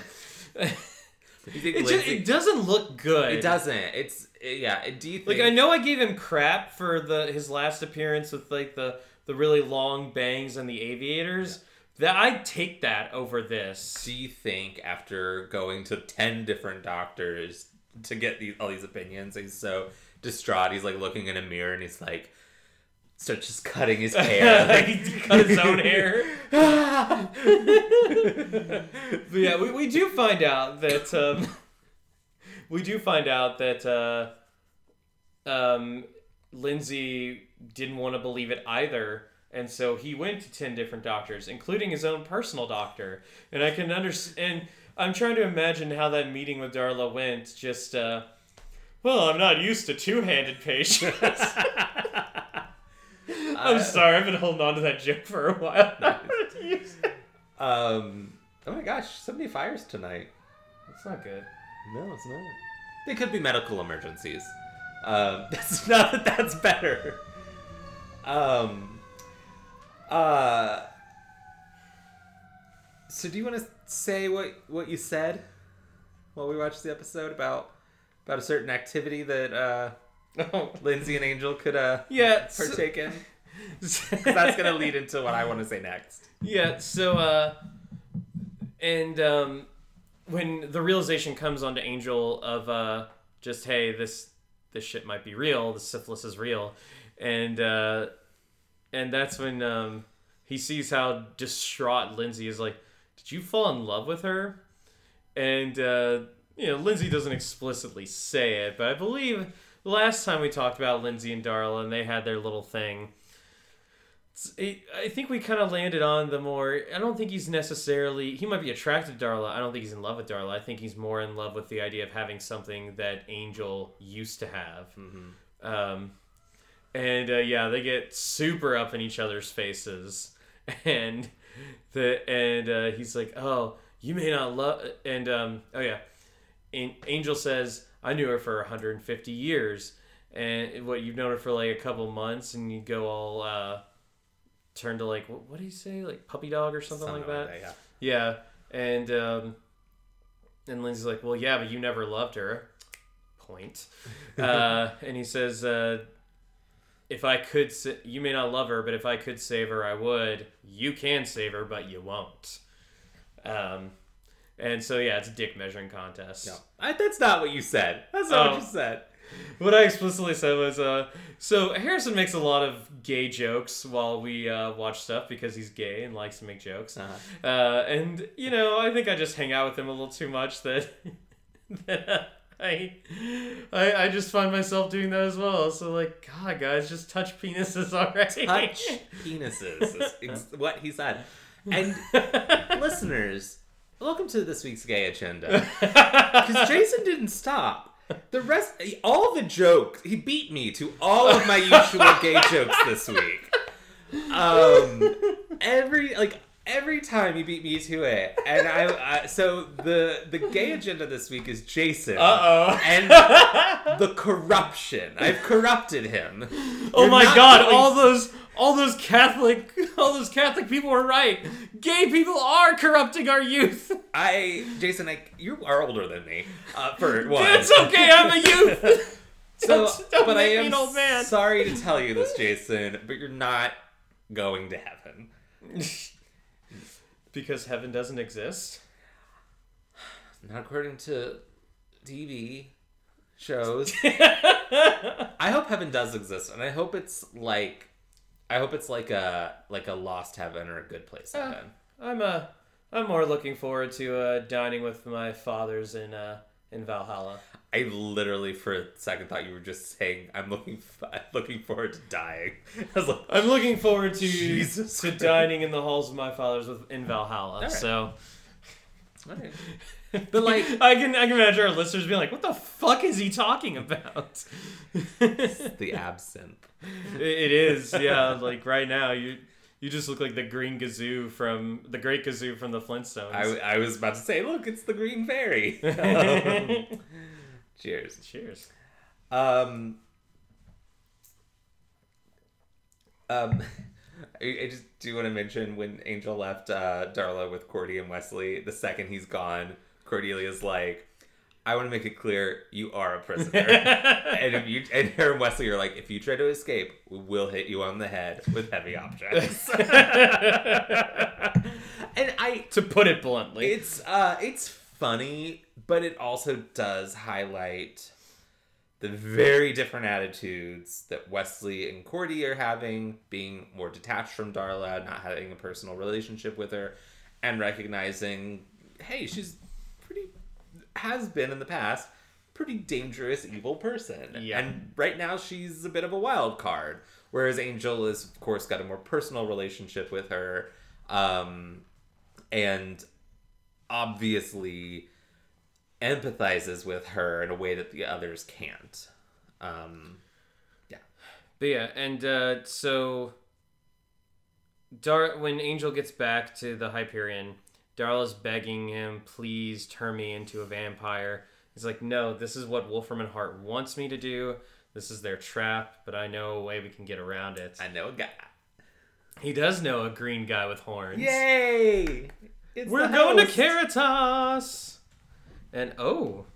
It, just, it doesn't look good.
it doesn't. It's yeah. Do you think?
Like I know I gave him crap for the his last appearance with like the the really long bangs and the aviators. That I'd take that over this.
Do you think after going to ten different doctors to get these all these opinions, he's so distraught? He's like looking in a mirror and he's like starts just cutting his hair.
like he cut his own hair. but yeah, we, we do find out that um, we do find out that uh, um, Lindsay didn't want to believe it either, and so he went to ten different doctors, including his own personal doctor. And I can understand. And I'm trying to imagine how that meeting with Darla went. Just, uh, well, I'm not used to two-handed patients. I'm sorry, I've been holding on to that joke for a while.
um. Oh my gosh! So many fires tonight.
It's not good.
No, it's not. They could be medical emergencies. Um, that's not. That's better. Um. Uh. So, do you want to say what what you said while we watched the episode about about a certain activity that uh,
Oh,
Lindsay and Angel could uh,
yeah.
Partake in? that's gonna lead into what I want to say next.
yeah. So, uh, and um, when the realization comes onto Angel of uh, just hey, this this shit might be real. The syphilis is real, and uh, and that's when um, he sees how distraught Lindsay is. Like, did you fall in love with her? And uh, you know, Lindsay doesn't explicitly say it, but I believe last time we talked about Lindsay and Darla, and they had their little thing. it- I think we kind of landed on the more. I don't think he's necessarily. He might be attracted to Darla. I don't think he's in love with Darla. I think he's more in love with the idea of having something that Angel used to have. Um, and uh, yeah, they get super up in each other's faces, and the and uh, he's like, "Oh, you may not love," and um, oh yeah, and Angel says, "I knew her for 150 years." And what you've known her for like a couple months, and you go all uh, turn to like what, what do you say, like puppy dog or something, like that?
yeah.
Yeah, and um, and Lindsay's like, "Well, yeah, but you never loved her." Point. Uh, and he says, uh, "If I could, sa- you may not love her, but if I could save her, I would. You can save her, but you won't." Um, and so yeah, it's a dick measuring contest.
No, I, that's not what you said. That's not
Oh.
what you said.
What I explicitly said was, uh, so Harrison makes a lot of gay jokes while we uh, watch stuff because he's gay and likes to make jokes.
Uh-huh.
Uh, and you know, I think I just hang out with him a little too much that that I, I I just find myself doing that as well. So like, God, guys, just touch penises already.
Touch penises is ex- what he said. And listeners, welcome to this week's gay agenda. Because Jason didn't stop. The rest, all the jokes, he beat me to all of my usual gay jokes this week. Um, every like every time you beat me to it, and I, I so the the gay agenda this week is Jason.
Uh oh.
And the corruption. I've corrupted him.
Oh
You're
my God!
going-
All those all those Catholic all those Catholic people were right. Gay people are corrupting our youth.
I, Jason, I, you are older than me. Uh, for one.
It's okay. I'm a youth.
So,
Don't- don't
but I am
an old man.
sorry to tell you this, Jason, but you're not going to heaven.
because heaven doesn't exist.
Not according to TV shows. I hope heaven does exist, and I hope it's like, I hope it's like a like a lost heaven or a good place
Uh.
heaven.
I'm uh I'm more looking forward to uh, dining with my fathers in uh in Valhalla.
I literally, for a second, thought you were just saying, "I'm looking, f- I'm looking forward to dying." I was like,
I'm looking forward to
Jesus
to
Christ.
dining in the halls of my fathers with in Valhalla.
right.
So,
"Alright." But, like-
I can I can imagine our listeners being like, "What the fuck is he talking about?"
the absinthe.
It- it is, yeah. Like right now, you you just look like the green gazoo from the Great Gazoo from the Flintstones.
I, I was about to say, look, it's the Green Fairy. Um, cheers.
Cheers.
Um, um, I, I just do want to mention when Angel left uh, Darla with Cordy and Wesley, the second he's gone, Cordelia's like, I want to make it clear you are a prisoner. and if you and her and Wesley are like, if you try to escape, we will hit you on the head with heavy objects. and I
to put it bluntly.
it's uh it's funny, but it also does highlight the very different attitudes that Wesley and Cordy are having, being more detached from Darla, not having a personal relationship with her, and recognizing, hey, she's has been in the past pretty dangerous evil person.
Yeah.
And right now she's a bit of a wild card. Whereas Angel is of course got a more personal relationship with her. Um and obviously empathizes with her in a way that the others can't. Um,
But yeah, and uh, so Dar when Angel gets back to the Hyperion, Darla's begging him, "Please turn me into a vampire." He's like, "No, this is what Wolfram and Hart wants me to do. This is their trap, but I know a way we can get around it."
I know a guy.
He does know a green guy with horns.
Yay! It's
We're going to. Caritas. And oh,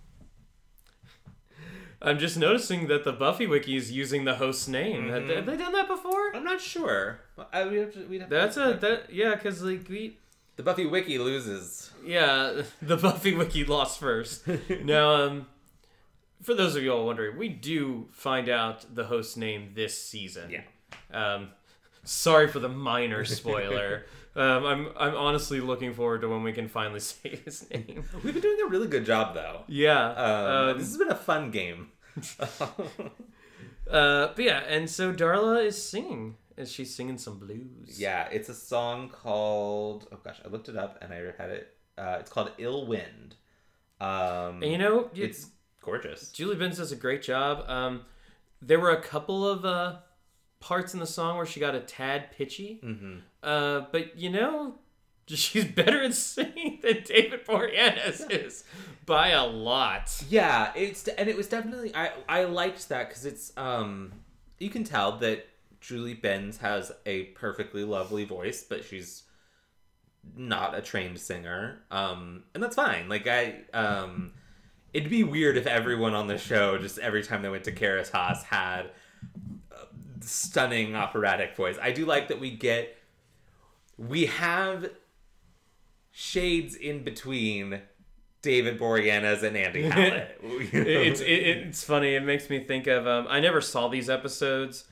I'm just noticing that the Buffy wiki is using the host's name. Have,
Mhm.
have they done that before?
I'm not sure. I, we'd have to, we'd have
That's a that yeah, because like we
the Buffy wiki loses.
yeah the Buffy wiki lost first. now um, for those of you all wondering, we do find out the host's name this season.
Yeah.
Um, sorry for the minor spoiler. um, I'm I'm honestly looking forward to when we can finally say his name.
We've been doing a really good job though.
Yeah.
Um,
Um,
this has been a fun game.
uh, but yeah, and so Darla is singing. Is she singing some blues?
yeah, it's a song called oh gosh, I looked it up and I had it. Uh, it's called "Ill Wind." Um,
And you know, you-
it's gorgeous.
Julie Benz does a great job. Um, there were a couple of uh, parts in the song where she got a tad pitchy,
hmm
uh, but you know, she's better at singing than David Boreanaz is by a lot.
Yeah, it's and it was definitely I I liked that because it's um you can tell that Julie Benz has a perfectly lovely voice, but she's not a trained singer, um, and that's fine. Like I um, it'd be weird if everyone on the show just every time they went to Caritas had a stunning operatic voice. I do like that we get we have shades in between David Boreanaz and Andy Hallett.
it's it, it's funny. It makes me think of. Um, I never saw these episodes,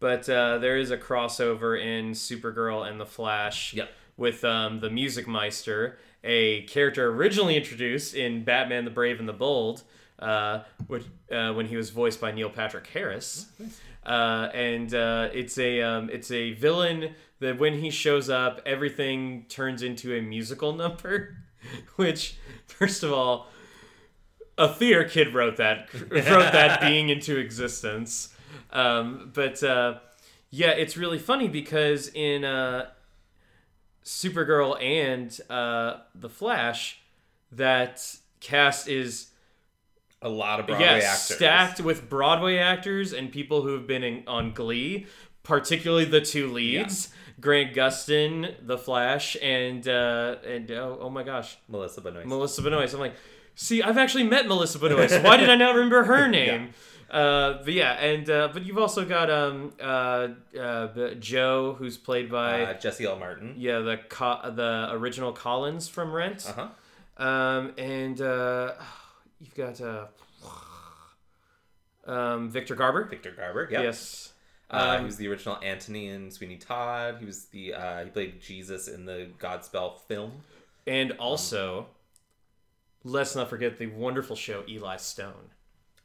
but uh, there is a crossover in Supergirl and the Flash.
Yep.
With um, the Music Meister, a character originally introduced in Batman: The Brave and the Bold, uh, which uh, when he was voiced by Neil Patrick Harris. Uh, and uh, it's a um, it's a villain that when he shows up, everything turns into a musical number. Which, first of all, a theater kid wrote that wrote that being into existence. Um, but uh, yeah, it's really funny because in uh, Supergirl and uh, the Flash, that cast is
a lot of Broadway
yes
actors.
stacked with Broadway actors and people who have been in, on Glee, particularly the two leads. Grant Gustin, The Flash, and uh, and oh, oh my gosh,
Melissa Benoist.
Melissa Benoist. I'm like, see, I've actually met Melissa Benoist. Why did I not remember her name? Uh, but yeah, and uh, but you've also got um uh, uh Joe, who's played by
uh, Jesse L. Martin.
yeah the co- the original Collins from Rent.
Uh huh.
Um, and uh, you've got uh, um, Victor Garber.
Victor Garber. Yep.
Yes.
Uh,
Um,
he was the original Anthony in Sweeney Todd. He was the uh, he played Jesus in the Godspell film.
and also, let's not forget the wonderful show Eli Stone.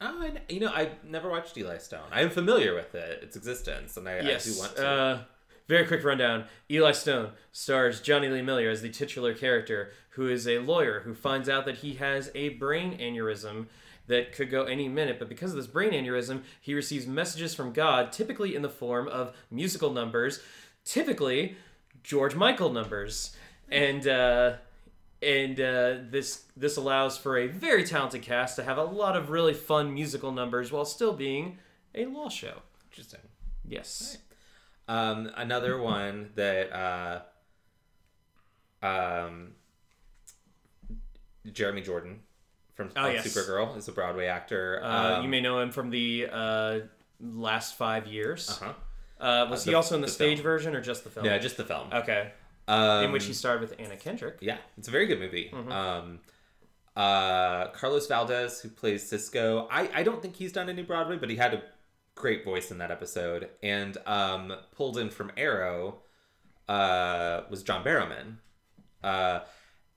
Oh, and, you know, I never watched Eli Stone. I am familiar with it, its existence, and I, I do want to.
Uh, very quick rundown. Eli Stone stars Jonny Lee Miller as the titular character, who is a lawyer who finds out that he has a brain aneurysm that could go any minute. But because of this brain aneurysm, he receives messages from God, typically in the form of musical numbers, typically George Michael numbers, and uh, and uh, this this allows for a very talented cast to have a lot of really fun musical numbers while still being a law show.
Interesting.
Yes.
Um, another one that uh, um, Jeremy Jordan from
Oh, yes.
Supergirl is a Broadway actor.
Uh,
Um,
you may know him from the uh, last five years.
Uh-huh.
Uh, was
Uh,
he
the-
also in the,
the
stage
film.
version or just the film?
Yeah, just the film.
Okay.
Um,
in which he starred with Anna Kendrick.
Yeah, it's a very good movie.
Mm-hmm.
Um, uh, Carlos Valdes, who plays Cisco, I, I don't think he's done any Broadway, but he had a great voice in that episode. And um, pulled in from Arrow uh, was John Barrowman. Uh,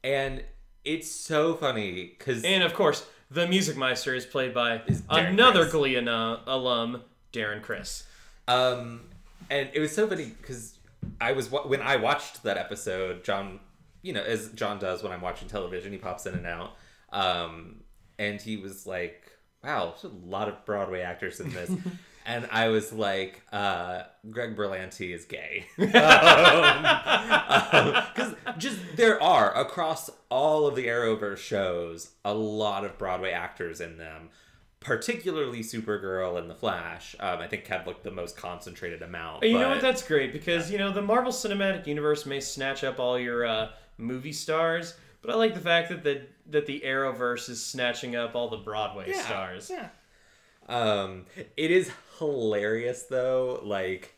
and it's so funny because
And of course, the Music Meister is played by
Darren
another
Criss.
Glee alum, Darren Criss.
Um, and it was so funny because I was when I watched that episode, John, you know, as John does when I'm watching television, he pops in and out. Um, and he was like, "Wow, there's a lot of Broadway actors in this." and I was like, uh, "Greg Berlanti is gay," because just there are across all of the Arrowverse shows a lot of Broadway actors in them particularly Supergirl and The Flash. Um, I think have like the most concentrated amount.
You know what? That's great because you know the Marvel Cinematic Universe may snatch up all your uh, movie stars, but I like the fact that the that the Arrowverse is snatching up all the Broadway
Yeah,
stars.
Yeah. Um, it is hilarious though, like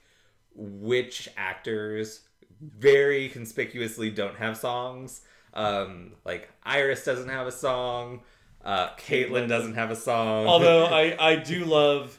which actors very conspicuously don't have songs. Um, like Iris doesn't have a song. Uh, Caitlin doesn't have a song.
Although I, I do love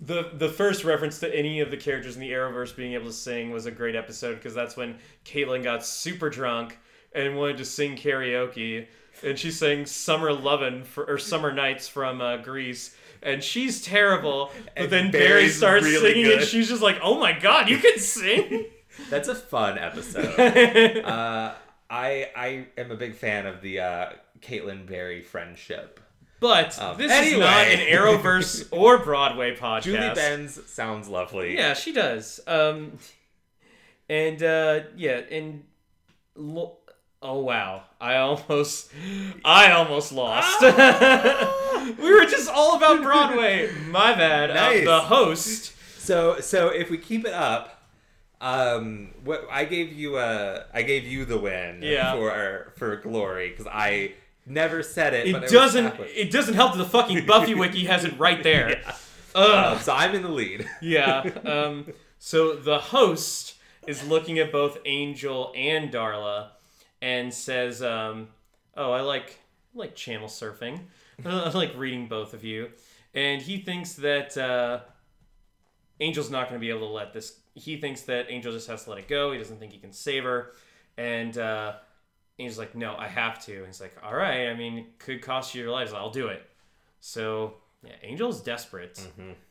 the the first reference to any of the characters in the Arrowverse being able to sing was a great episode because that's when Caitlin got super drunk and wanted to sing karaoke and she sang "Summer Lovin' for or "Summer Nights" from uh, Grease. And she's terrible, but
And
then Barry starts
really
singing,
good.
and she's just like, "Oh my god, you can sing!"
That's a fun episode. uh, I I am a big fan of the uh, Caitlin Barry friendship.
But
Um,
this is
anyway.
not an Arrowverse or Broadway podcast.
Julie Benz sounds lovely.
Yeah, she does. Um, and uh, yeah, and lo- oh wow, I almost, I almost lost. we were just all about Broadway. My bad. Uh,
Nice.
the host.
So so if we keep it up, um, what I gave you uh I gave you the win
Yeah.
for for glory because I never said it.
It doesn't. It doesn't help that the fucking Buffy wiki has it right there.
Yeah. Um, so I'm in the lead.
yeah. Um, so the host is looking at both Angel and Darla and says, um, "Oh, I like I like channel surfing. I like reading both of you." And he thinks that uh, Angel's not going to be able to let this. He thinks that Angel just has to let it go. He doesn't think he can save her. And uh, Angel's like, "No, I have to." And he's like, "All right. I mean, it could cost you your lives. I'll do it." So yeah, Angel's desperate.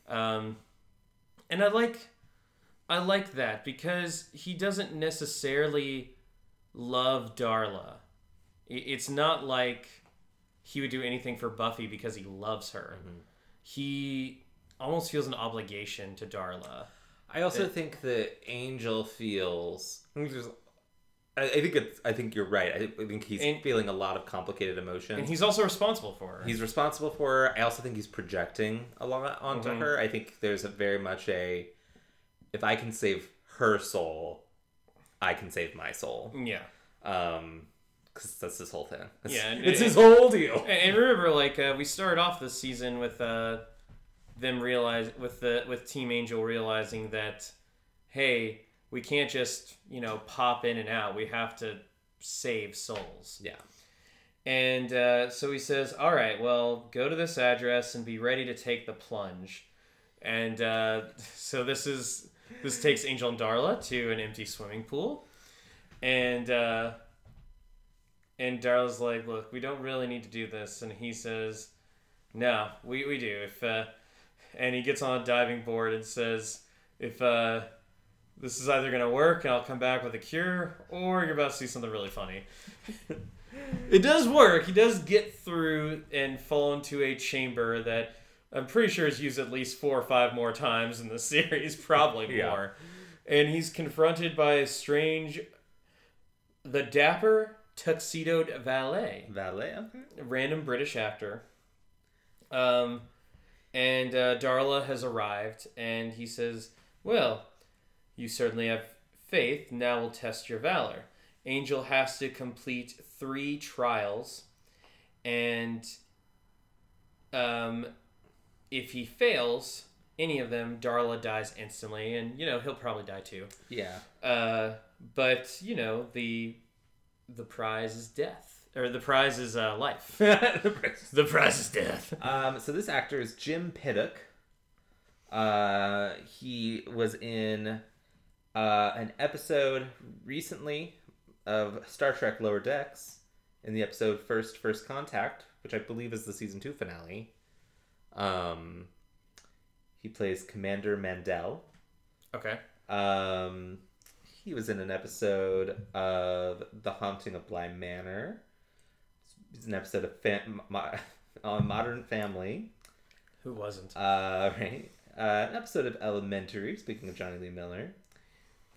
Um, and I like I like that because he doesn't necessarily love Darla. It's not like he would do anything for Buffy because he loves her. He almost feels an obligation to Darla.
I also think that Angel feels. I think, there's- I I think it's. I think you're right. I I think he's
And-
feeling a lot of complicated emotions.
And he's also responsible for her.
He's responsible for her. I also think he's projecting a lot onto
Mhm.
her. I think there's a very much a if I can save her soul, I can save my soul.
yeah.
Um cuz that's his whole thing. It's,
Yeah, and-
it's his whole deal.
And, and remember, like uh, we started off this season with uh, them realize with the with Team Angel realizing that, hey, we can't just you know pop in and out. We have to save souls.
Yeah.
And uh, so he says, "All right, well, go to this address and be ready to take the plunge." And uh, so this is this takes Angel and Darla to an empty swimming pool, and uh, and Darla's like, "Look, we don't really need to do this," and he says, "No, we we do." If uh, and he gets on a diving board and says, "If uh, this is either gonna work, and I'll come back with a cure, or you're about to see something really funny." it does work. He does get through and fall into a chamber that I'm pretty sure is used at least four or five more times in the series, probably
Yeah.
more. And he's confronted by a strange, the dapper tuxedoed valet,
Valet. Okay.
random British actor. Um, and uh, Darla has arrived, and he says, "Well, you certainly have faith. Now we'll test your valor." Angel has to complete three trials, and um, if he fails any of them, Darla dies instantly, and you know he'll probably die too.
Yeah.
Uh, but you know the the prize is death, or the prize is uh, life. the prize the prize is death.
um, so this actor is Jim Piddock. Uh, he was in uh, an episode recently of Star Trek Lower Decks in the episode First First Contact, which I believe is the season two finale. Um, he plays Commander Mandel.
Okay.
Um, he was in an episode of The Haunting of Bly Manor. He's an episode of fam- mo- on Modern Family.
Who wasn't?
Uh, right. Uh, an episode of Elementary. Speaking of Jonny Lee Miller.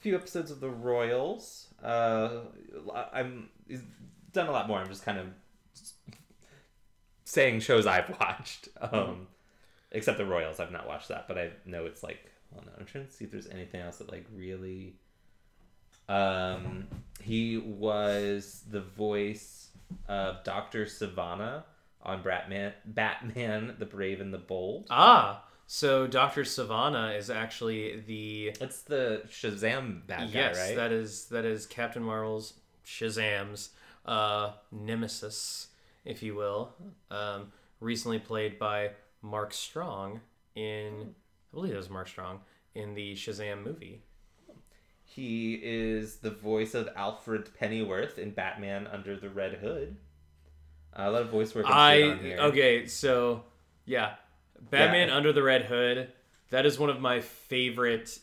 Few episodes of The Royals. Uh, I'm. He's done a lot more. I'm just kind of saying shows I've watched. Um, except The Royals. I've not watched that, but I know it's like. Well, no, I'm trying to see if there's anything else that like really. Um, he was the voice of Doctor Sivana on Batman, Batman: The Brave and the Bold.
Ah, so Doctor Sivana is actually the
It's the Shazam bad
yes,
guy, right?
that is that is Captain Marvel's Shazam's uh, nemesis, if you will, um, recently played by Mark Strong in, I believe it was Mark Strong in the Shazam movie.
He is the voice of Alfred Pennyworth in Batman Under the Red Hood. Uh, a lot of voice work.
I
on here.
okay, so yeah, Batman
Yeah.
Under the Red Hood. That is one of my favorite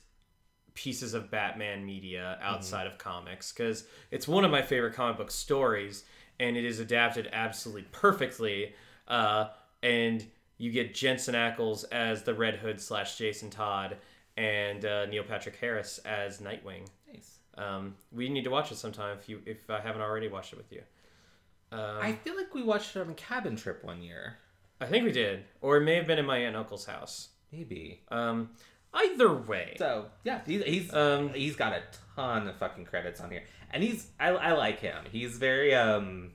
pieces of Batman media outside of comics because it's one of my favorite comic book stories, and it is adapted absolutely perfectly. Uh, and you get Jensen Ackles as the Red Hood slash Jason Todd, and uh, Neil Patrick Harris as Nightwing.
Nice.
Um, we need to watch it sometime if you if I haven't already watched it with you. Um,
I feel like we watched it on cabin trip one year.
I think we did, or it may have been in my aunt and uncle's house.
Maybe.
Um, either way,
So yeah, he's he's
Um,
he's got a ton of fucking credits on here, and he's I, I like him. He's very um.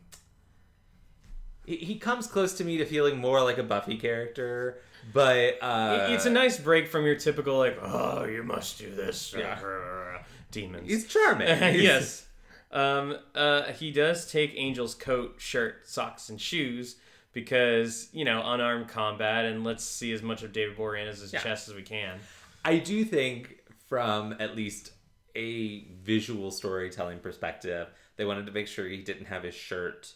He, he comes close to me to feeling more like a Buffy character, but uh,
it's a nice break from your typical like, oh, you must do this,
Yeah.
demons.
He's charming. He's-
yes. Um, uh, he does take Angel's coat, shirt, socks, and shoes because you know unarmed combat, and let's see as much of David Boreanaz's
Yeah.
chest as we can.
I do think from at least a visual storytelling perspective, they wanted to make sure he didn't have his shirt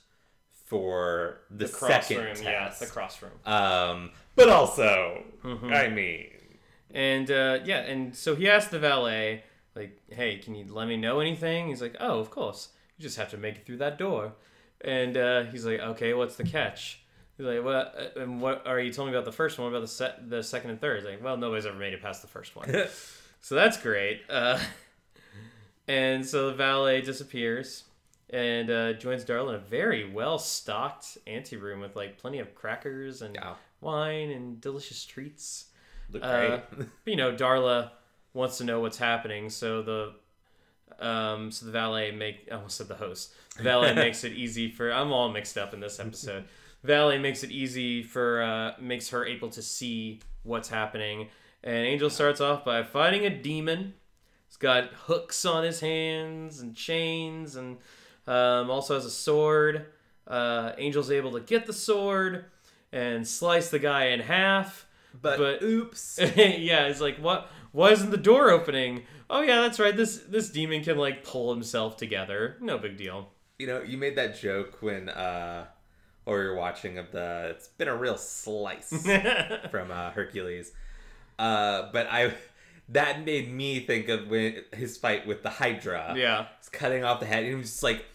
for the,
The cross
second
room, yeah,
test.
the cross room.
Um, but also,
Mm-hmm.
I mean,
And uh, yeah, and so he asked the valet, like, "Hey, can you let me know anything?" He's like, "Oh, of course. You just have to make it through that door." And uh, he's like, "Okay, what's the catch?" He's like, "What? uh, And what are you telling me about the first one? What about the set, the second and third? He's like, "Well, nobody's ever made it past the first one." so that's great. Uh, and so the valet disappears and uh, joins Darla in a very well stocked anteroom with like plenty of crackers and
Yeah.
wine and delicious treats.
look
Uh,
great.
You know, Darla wants to know what's happening, so the um, so the valet make I almost said the host. The valet makes it easy for I'm all mixed up in this episode. Valet makes it easy for uh, makes her able to see what's happening, and Angel starts off by fighting a demon. He's got hooks on his hands and chains, and um, also has a sword. Uh, Angel's able to get the sword and slice the guy in half.
but,
but-
oops.
yeah, it's like what? Why isn't the door opening? Oh yeah, that's right. This this demon can like pull himself together. No big deal.
you know, you made that joke when uh, or you're watching of the. It's been a real slice from uh, Hercules. Uh, but I that made me think of when his fight with the Hydra.
yeah,
He's cutting off the head, and he was just like.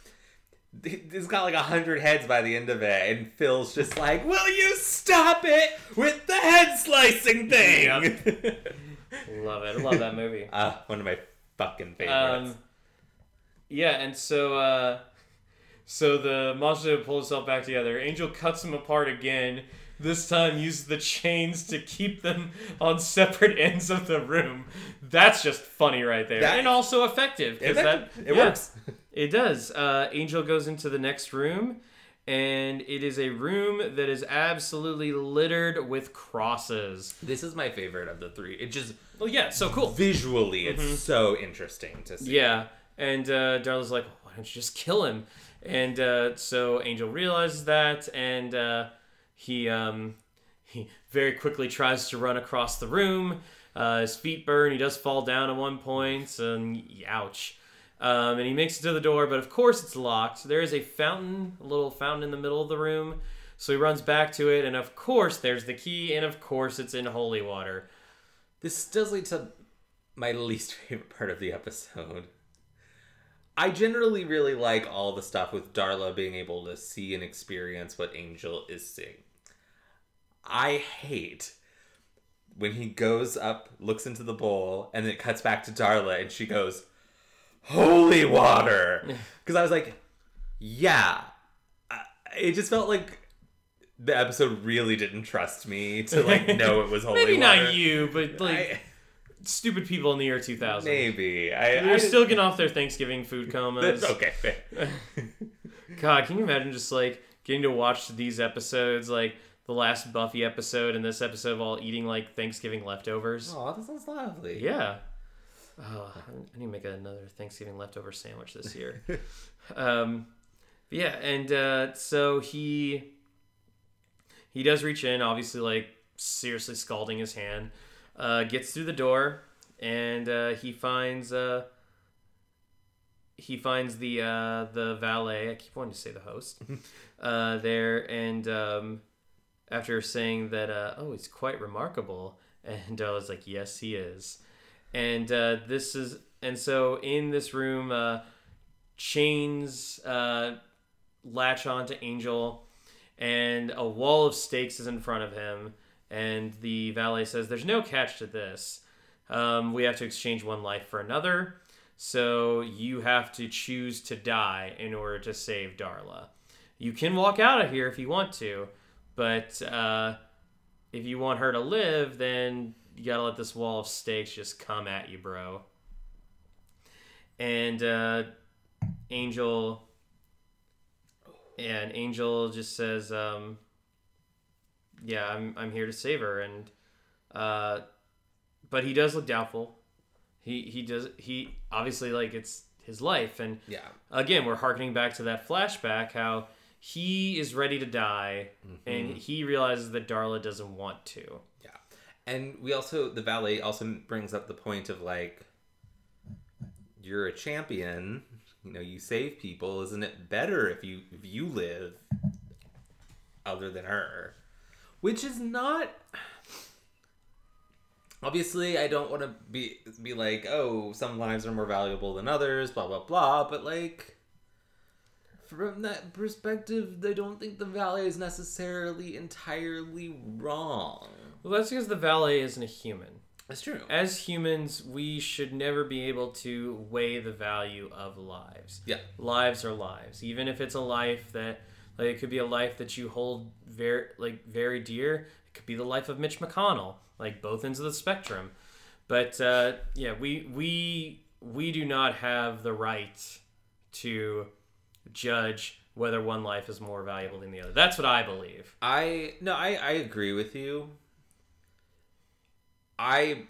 He's got like a hundred heads by the end of it, and Phil's just like, "Will you stop it with the head slicing thing?"
love it. I love that movie.
uh, one of my fucking favorites.
Um, yeah, and so uh, so the monster pulls itself back together. Angel cuts him apart again. This time, uses the chains to keep them on separate ends of the room. That's just funny right there,
That-
and also effective because
it
that
it
yeah.
works.
It does. Uh, Angel goes into the next room, and it is a room that is absolutely littered with crosses.
This is my favorite of the three. It just
Well, yeah, so cool.
visually, it's so interesting to see.
Yeah, and uh, Darla's like, don't you just kill him? And uh, so Angel realizes that, and uh, he um, he very quickly tries to run across the room. Uh, his feet burn. He does fall down at one point, and ouch. Um, and he makes it to the door, but of course it's locked. There is a fountain, a little fountain in the middle of the room. So he runs back to it, and of course there's the key, and of course it's in holy water.
This does lead to my least favorite part of the episode. I generally really like all the stuff with Darla being able to see and experience what Angel is seeing. I hate when he goes up, looks into the bowl, and it cuts back to Darla, and she goes, "Holy water!" Because I was like, "Yeah." It just felt like the episode really didn't trust me to like know it was holy
Maybe
water.
not you, but like
I-
stupid people in the year 2000.
Maybe. I,
They're
I
still getting off their Thanksgiving food comas.
That's okay.
God, can you imagine just like getting to watch these episodes, like the last Buffy episode and this episode, while eating like Thanksgiving leftovers?
Oh, that sounds lovely.
Yeah. Oh, I need to make another Thanksgiving leftover sandwich this year. um, yeah, and uh, so he he does reach in, obviously like seriously scalding his hand. Uh, gets through the door, and uh, he finds uh, he finds the uh, the valet. I keep wanting to say the host uh, there, and um, after saying that, uh, oh, he's quite remarkable, and I was like, yes, he is. And uh, this is, and so in this room, uh, chains uh, latch onto Angel, and a wall of stakes is in front of him. And the valet says, "There's no catch to this. Um, we have to exchange one life for another." So you have to choose to die in order to save Darla. You can walk out of here if you want to, but uh, if you want her to live, then you gotta let this wall of stakes just come at you, bro. And uh, Angel, and Angel just says, um, "Yeah, I'm I'm here to save her," and uh, but he does look doubtful. He he does he obviously like it's his life, and
Yeah.
again we're harkening back to that flashback how he is ready to die
Mm-hmm.
and he realizes that darla doesn't want to
Yeah. And we also the valet also brings up the point of like you're a champion, you know, you save people, isn't it better if you if you live other than her? Which is not Obviously, I don't want to be be like, "Oh, some lives are more valuable than others," blah blah blah, but like from that perspective, I don't think the valet is necessarily entirely wrong.
well that's because the valet isn't a human
That's true.
as humans we should never be able to weigh the value of lives
Yeah.
lives are lives even if it's a life that like it could be a life that you hold very like very dear. It could be the life of mitch mcconnell like both ends of the spectrum. But uh, yeah we we we do not have the right to judge whether one life is more valuable than the other. That's what i believe.
I no, I I agree with you. I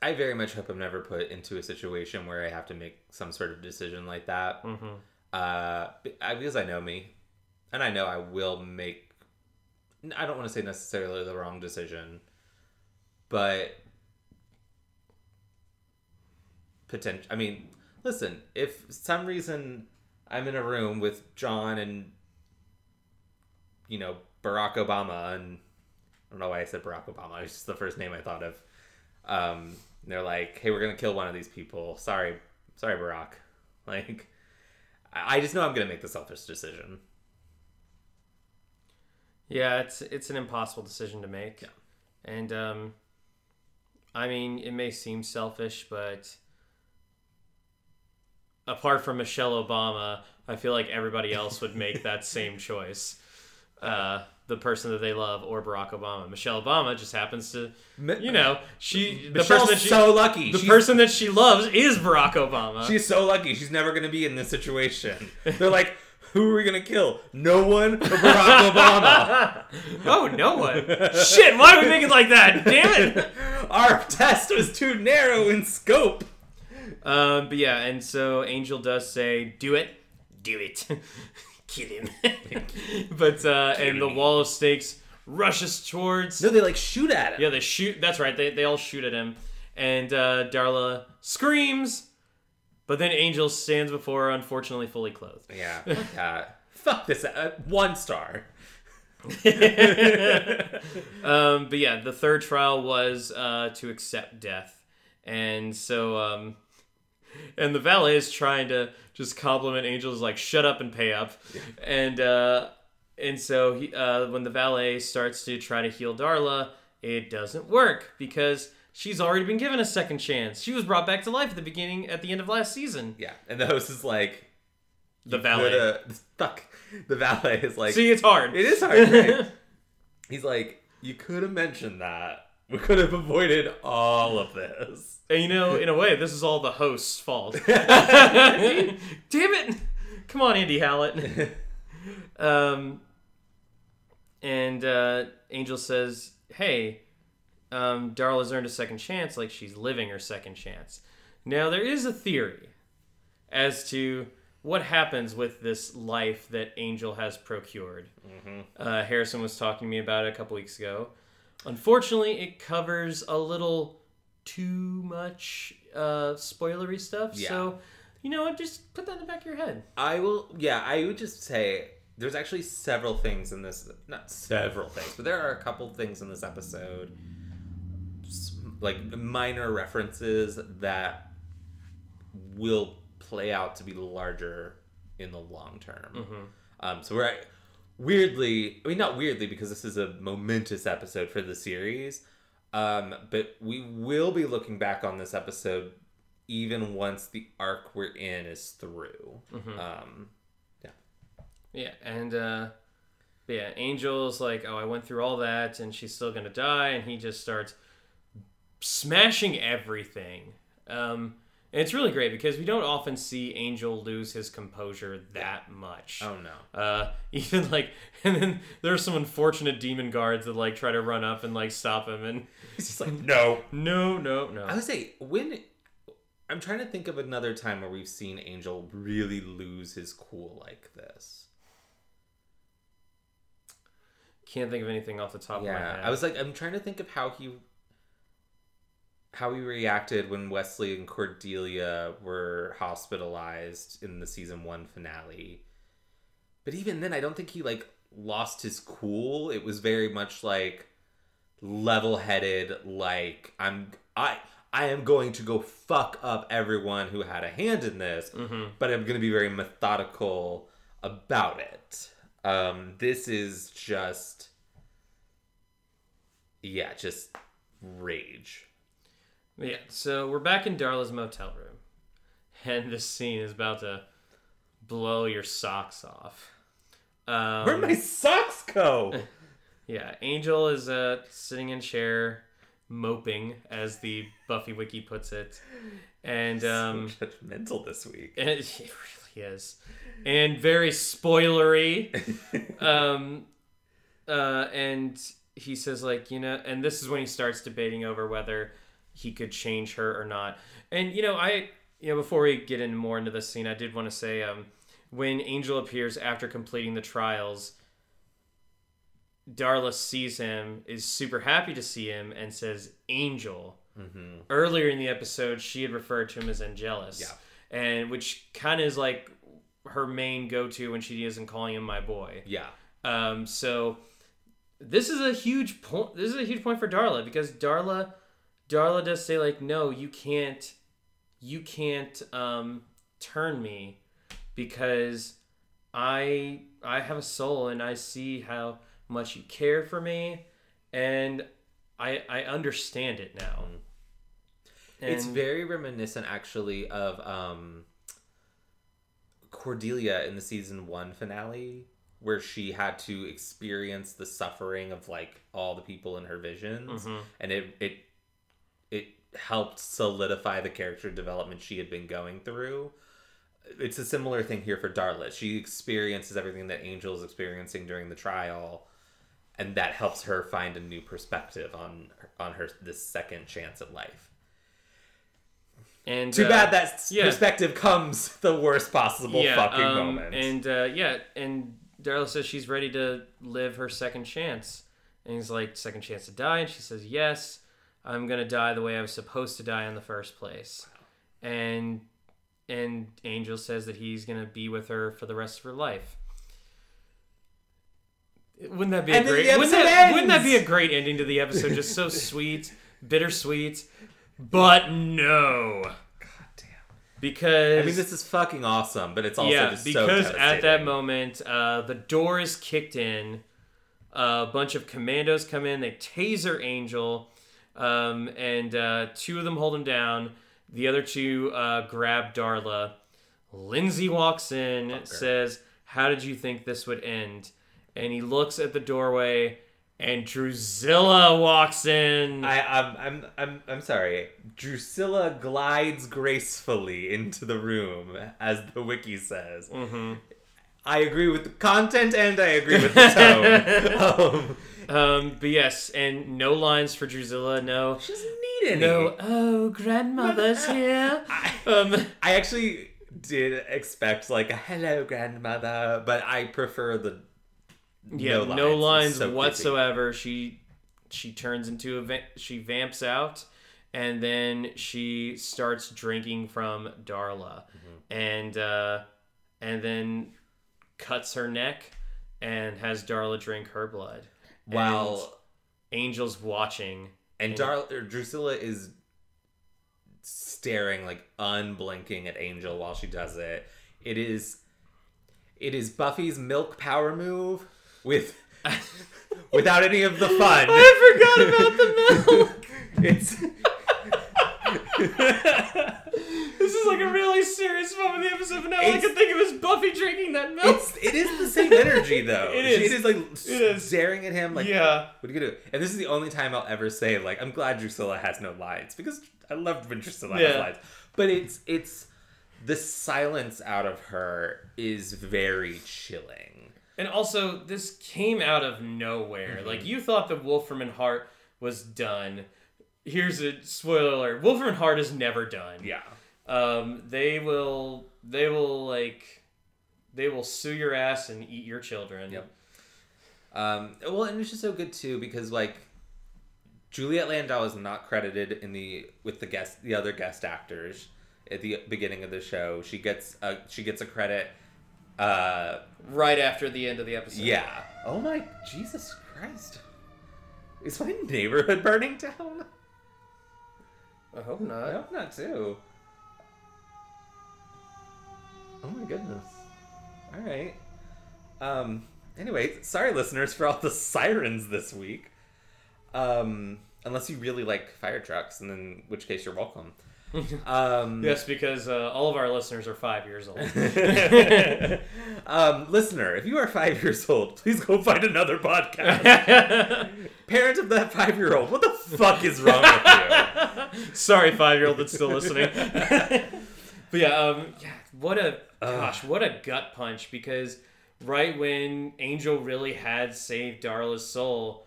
I very much hope I'm never put into a situation where I have to make some sort of decision like that.
hmm
Uh, because I know me, and I know I will make. I don't want to say necessarily the wrong decision, but potential. I mean, listen. If some reason I'm in a room with John and you know Barack Obama, and I don't know why I said Barack Obama. It's just the first name I thought of. Um, they're like, "Hey, we're gonna kill one of these people. Sorry, sorry, Barack." Like, I just know I'm gonna make the selfish decision.
Yeah, it's it's an impossible decision to make.
Yeah.
And um I mean, it may seem selfish, but apart from Michelle Obama, I feel like everybody else would make that same choice. Uh the person that they love or Barack Obama. Michelle Obama just happens to you know, she the
Michelle's
person that she
so lucky.
the
she's,
person that she loves is Barack Obama.
she's so lucky. She's never gonna be in this situation. They're like, "Who are we gonna kill? No one but Barack Obama."
oh, no one. Shit, why are we thinking like that? Damn it.
Our test was too narrow in scope.
Um, but yeah, and so Angel does say, "Do it, do it, kill him." but uh, and the wall of stakes rushes towards.
No, they like shoot at him.
Yeah, they shoot. That's right. They they all shoot at him, and uh, Darla screams, but then Angel stands before her, unfortunately fully clothed.
Yeah. Fuck that. Fuck this. Uh, one star.
um, but yeah, the third trial was uh, to accept death, and so um, and the valet is trying to just compliment Angel's like shut up and pay up, and uh, and so he uh, when the valet starts to try to heal Darla, it doesn't work because she's already been given a second chance. She was brought back to life at the beginning at the end of last season.
Yeah. And the host is like,
The valet.
coulda-" Fuck. The valet is like,
See, it's hard.
it is hard. right? He's like, you could have mentioned that. We could have avoided all of this.
And you know, in a way, this is all the host's fault. Damn it! Come on, Andy Hallett. Um, and uh, Angel says, "Hey, um, Darla's earned a second chance, like she's living her second chance." Now there is a theory as to what happens with this life that Angel has procured. Uh, Harrison was talking to me about it a couple weeks ago. Unfortunately, it covers a little too much uh, spoilery stuff.
Yeah.
So, you know what? Just put that in the back of your head.
I will. Yeah, I would just say there's actually several things in this. Not several things, but there are a couple things in this episode, like minor references that will play out to be larger in the long term. Um, so we're weirdly, I mean, not weirdly because this is a momentous episode for the series. Um, but we will be looking back on this episode even once the arc we're in is through. Um,
Yeah, Yeah, and uh, yeah, Angel's like, oh, I went through all that, and she's still gonna die, and he just starts smashing everything. Um, and it's really great because we don't often see Angel lose his composure that much.
oh no.
Uh, even like, and then there are some unfortunate demon guards that like try to run up and like stop him, and
He's just like, no.
no, no, no.
I would say when I'm trying to think of another time where we've seen Angel really lose his cool like this.
Can't think of anything off the top of my
Yeah,
head.
I was like, I'm trying to think of how he how he reacted when Wesley and Cordelia were hospitalized in the season one finale. But even then, I don't think he like lost his cool. It was very much like level-headed. Like I'm I I am going to go fuck up everyone who had a hand in this, but I'm going to be very methodical about it. Um, this is just yeah, just rage.
Yeah, so we're back in Darla's motel room, and this scene is about to blow your socks off. Um,
Where'd my socks go?
yeah, Angel is uh, sitting in chair, moping, as the Buffy wiki puts it, and um,
so judgmental this week.
and it, it really is, and very spoilery. um, uh, and he says like you know, and this is when he starts debating over whether he could change her or not. And you know, I you know before we get in more into this scene, I did want to say um, when Angel appears after completing the trials. Darla sees him, is super happy to see him, and says, Angel. Earlier in the episode, she had referred to him as Angelus.
Yeah.
And which kind of is like her main go to when she isn't calling him my boy.
Yeah.
Um, so this is a huge point. This is a huge point for Darla because Darla, Darla does say like, no, you can't, you can't um, turn me because I I have a soul and I see how much you care for me and I I understand it now.
it's very reminiscent actually of um Cordelia in the season 1 finale where she had to experience the suffering of like all the people in her visions
Mhm.
and it it helped solidify the character development she had been going through. It's a similar thing here for Darla. She experiences everything that Angel is experiencing during the trial and that helps her find a new perspective on on her this second chance at life.
and
Too
uh,
bad that
yeah.
perspective comes the worst possible fucking
um,
moment.
And uh, yeah, and Darla says she's ready to live her second chance. And he's like, second chance to die? And she says, yes, I'm going to die the way I was supposed to die in the first place. And and Angel says that he's going to be with her for the rest of her life. Wouldn't that be a
And then
great? Wouldn't that, wouldn't that be a great ending to the episode? Just so sweet, bittersweet, but no,
God damn.
because
I mean, this is fucking awesome, but it's also
yeah,
just so
because at that moment, uh, the door is kicked in. a bunch of commandos come in. They taser Angel, um, and uh, two of them hold him down. The other two uh, grab Darla. Lindsay walks in, says, "How did you think this would end?" And he looks at the doorway, and Drusilla walks in.
I, I'm, I'm, I'm, I'm sorry. Drusilla glides gracefully into the room, as the wiki says.
Mm-hmm.
I agree with the content and I agree with the tone. um,
Um, but yes, and no lines for Drusilla. No,
she doesn't need any.
no. Oh, grandmother's here.
I,
Um,
I actually did expect like a hello grandmother, but I prefer the
Yeah,
no
no
lines.
lines,
It's so
whatsoever. She she turns into a va- she vamps out, and then she starts drinking from Darla,
Mm-hmm.
and uh, and then cuts her neck and has Darla drink her blood.
While
Angel's watching.
and Dar- Drusilla is staring like unblinking at Angel while she does it. It is it is Buffy's milk power move with without any of the fun.
I forgot about the milk.
it's
this is like a really serious moment in the episode, but now all I
It's-
can think of is Buffy drinking that milk.
it's it is the same energy though.
It is.
It is like
is.
staring at him like
yeah.
What are you gonna do? And this is the only time I'll ever say like I'm glad Drusilla has no lines because I loved when Drusilla has
Yeah.
lines. But it's it's the silence out of her is very chilling.
And also, this came out of nowhere.
Mm-hmm.
Like you thought the Wolfram and Hart was done. Here's a spoiler alert: Wolfram and Hart is never done.
Yeah.
Um, they will, they will like, they will sue your ass and eat your children.
Yep. Um, well, and it's just so good too because like Juliet Landau is not credited in the with the guest the other guest actors at the beginning of the show. She gets a she gets a credit. Uh,
Right after the end of the episode.
yeah. Oh my Jesus Christ! Is my neighborhood burning down?
I hope not.
I hope not too. Oh my goodness. All right. Um. Anyway, sorry, listeners, for all the sirens this week. Um. Unless you really like fire trucks, and in which case you're welcome. Um.
Yes, because uh, all of our listeners are five years old.
um, listener, if you are five years old, please go find another podcast. Parent of that five year old, what the fuck is wrong with you?
Sorry, five year old that's still listening. but yeah, um, yeah, what a gosh, what a gut punch because right when Angel really had saved Darla's soul,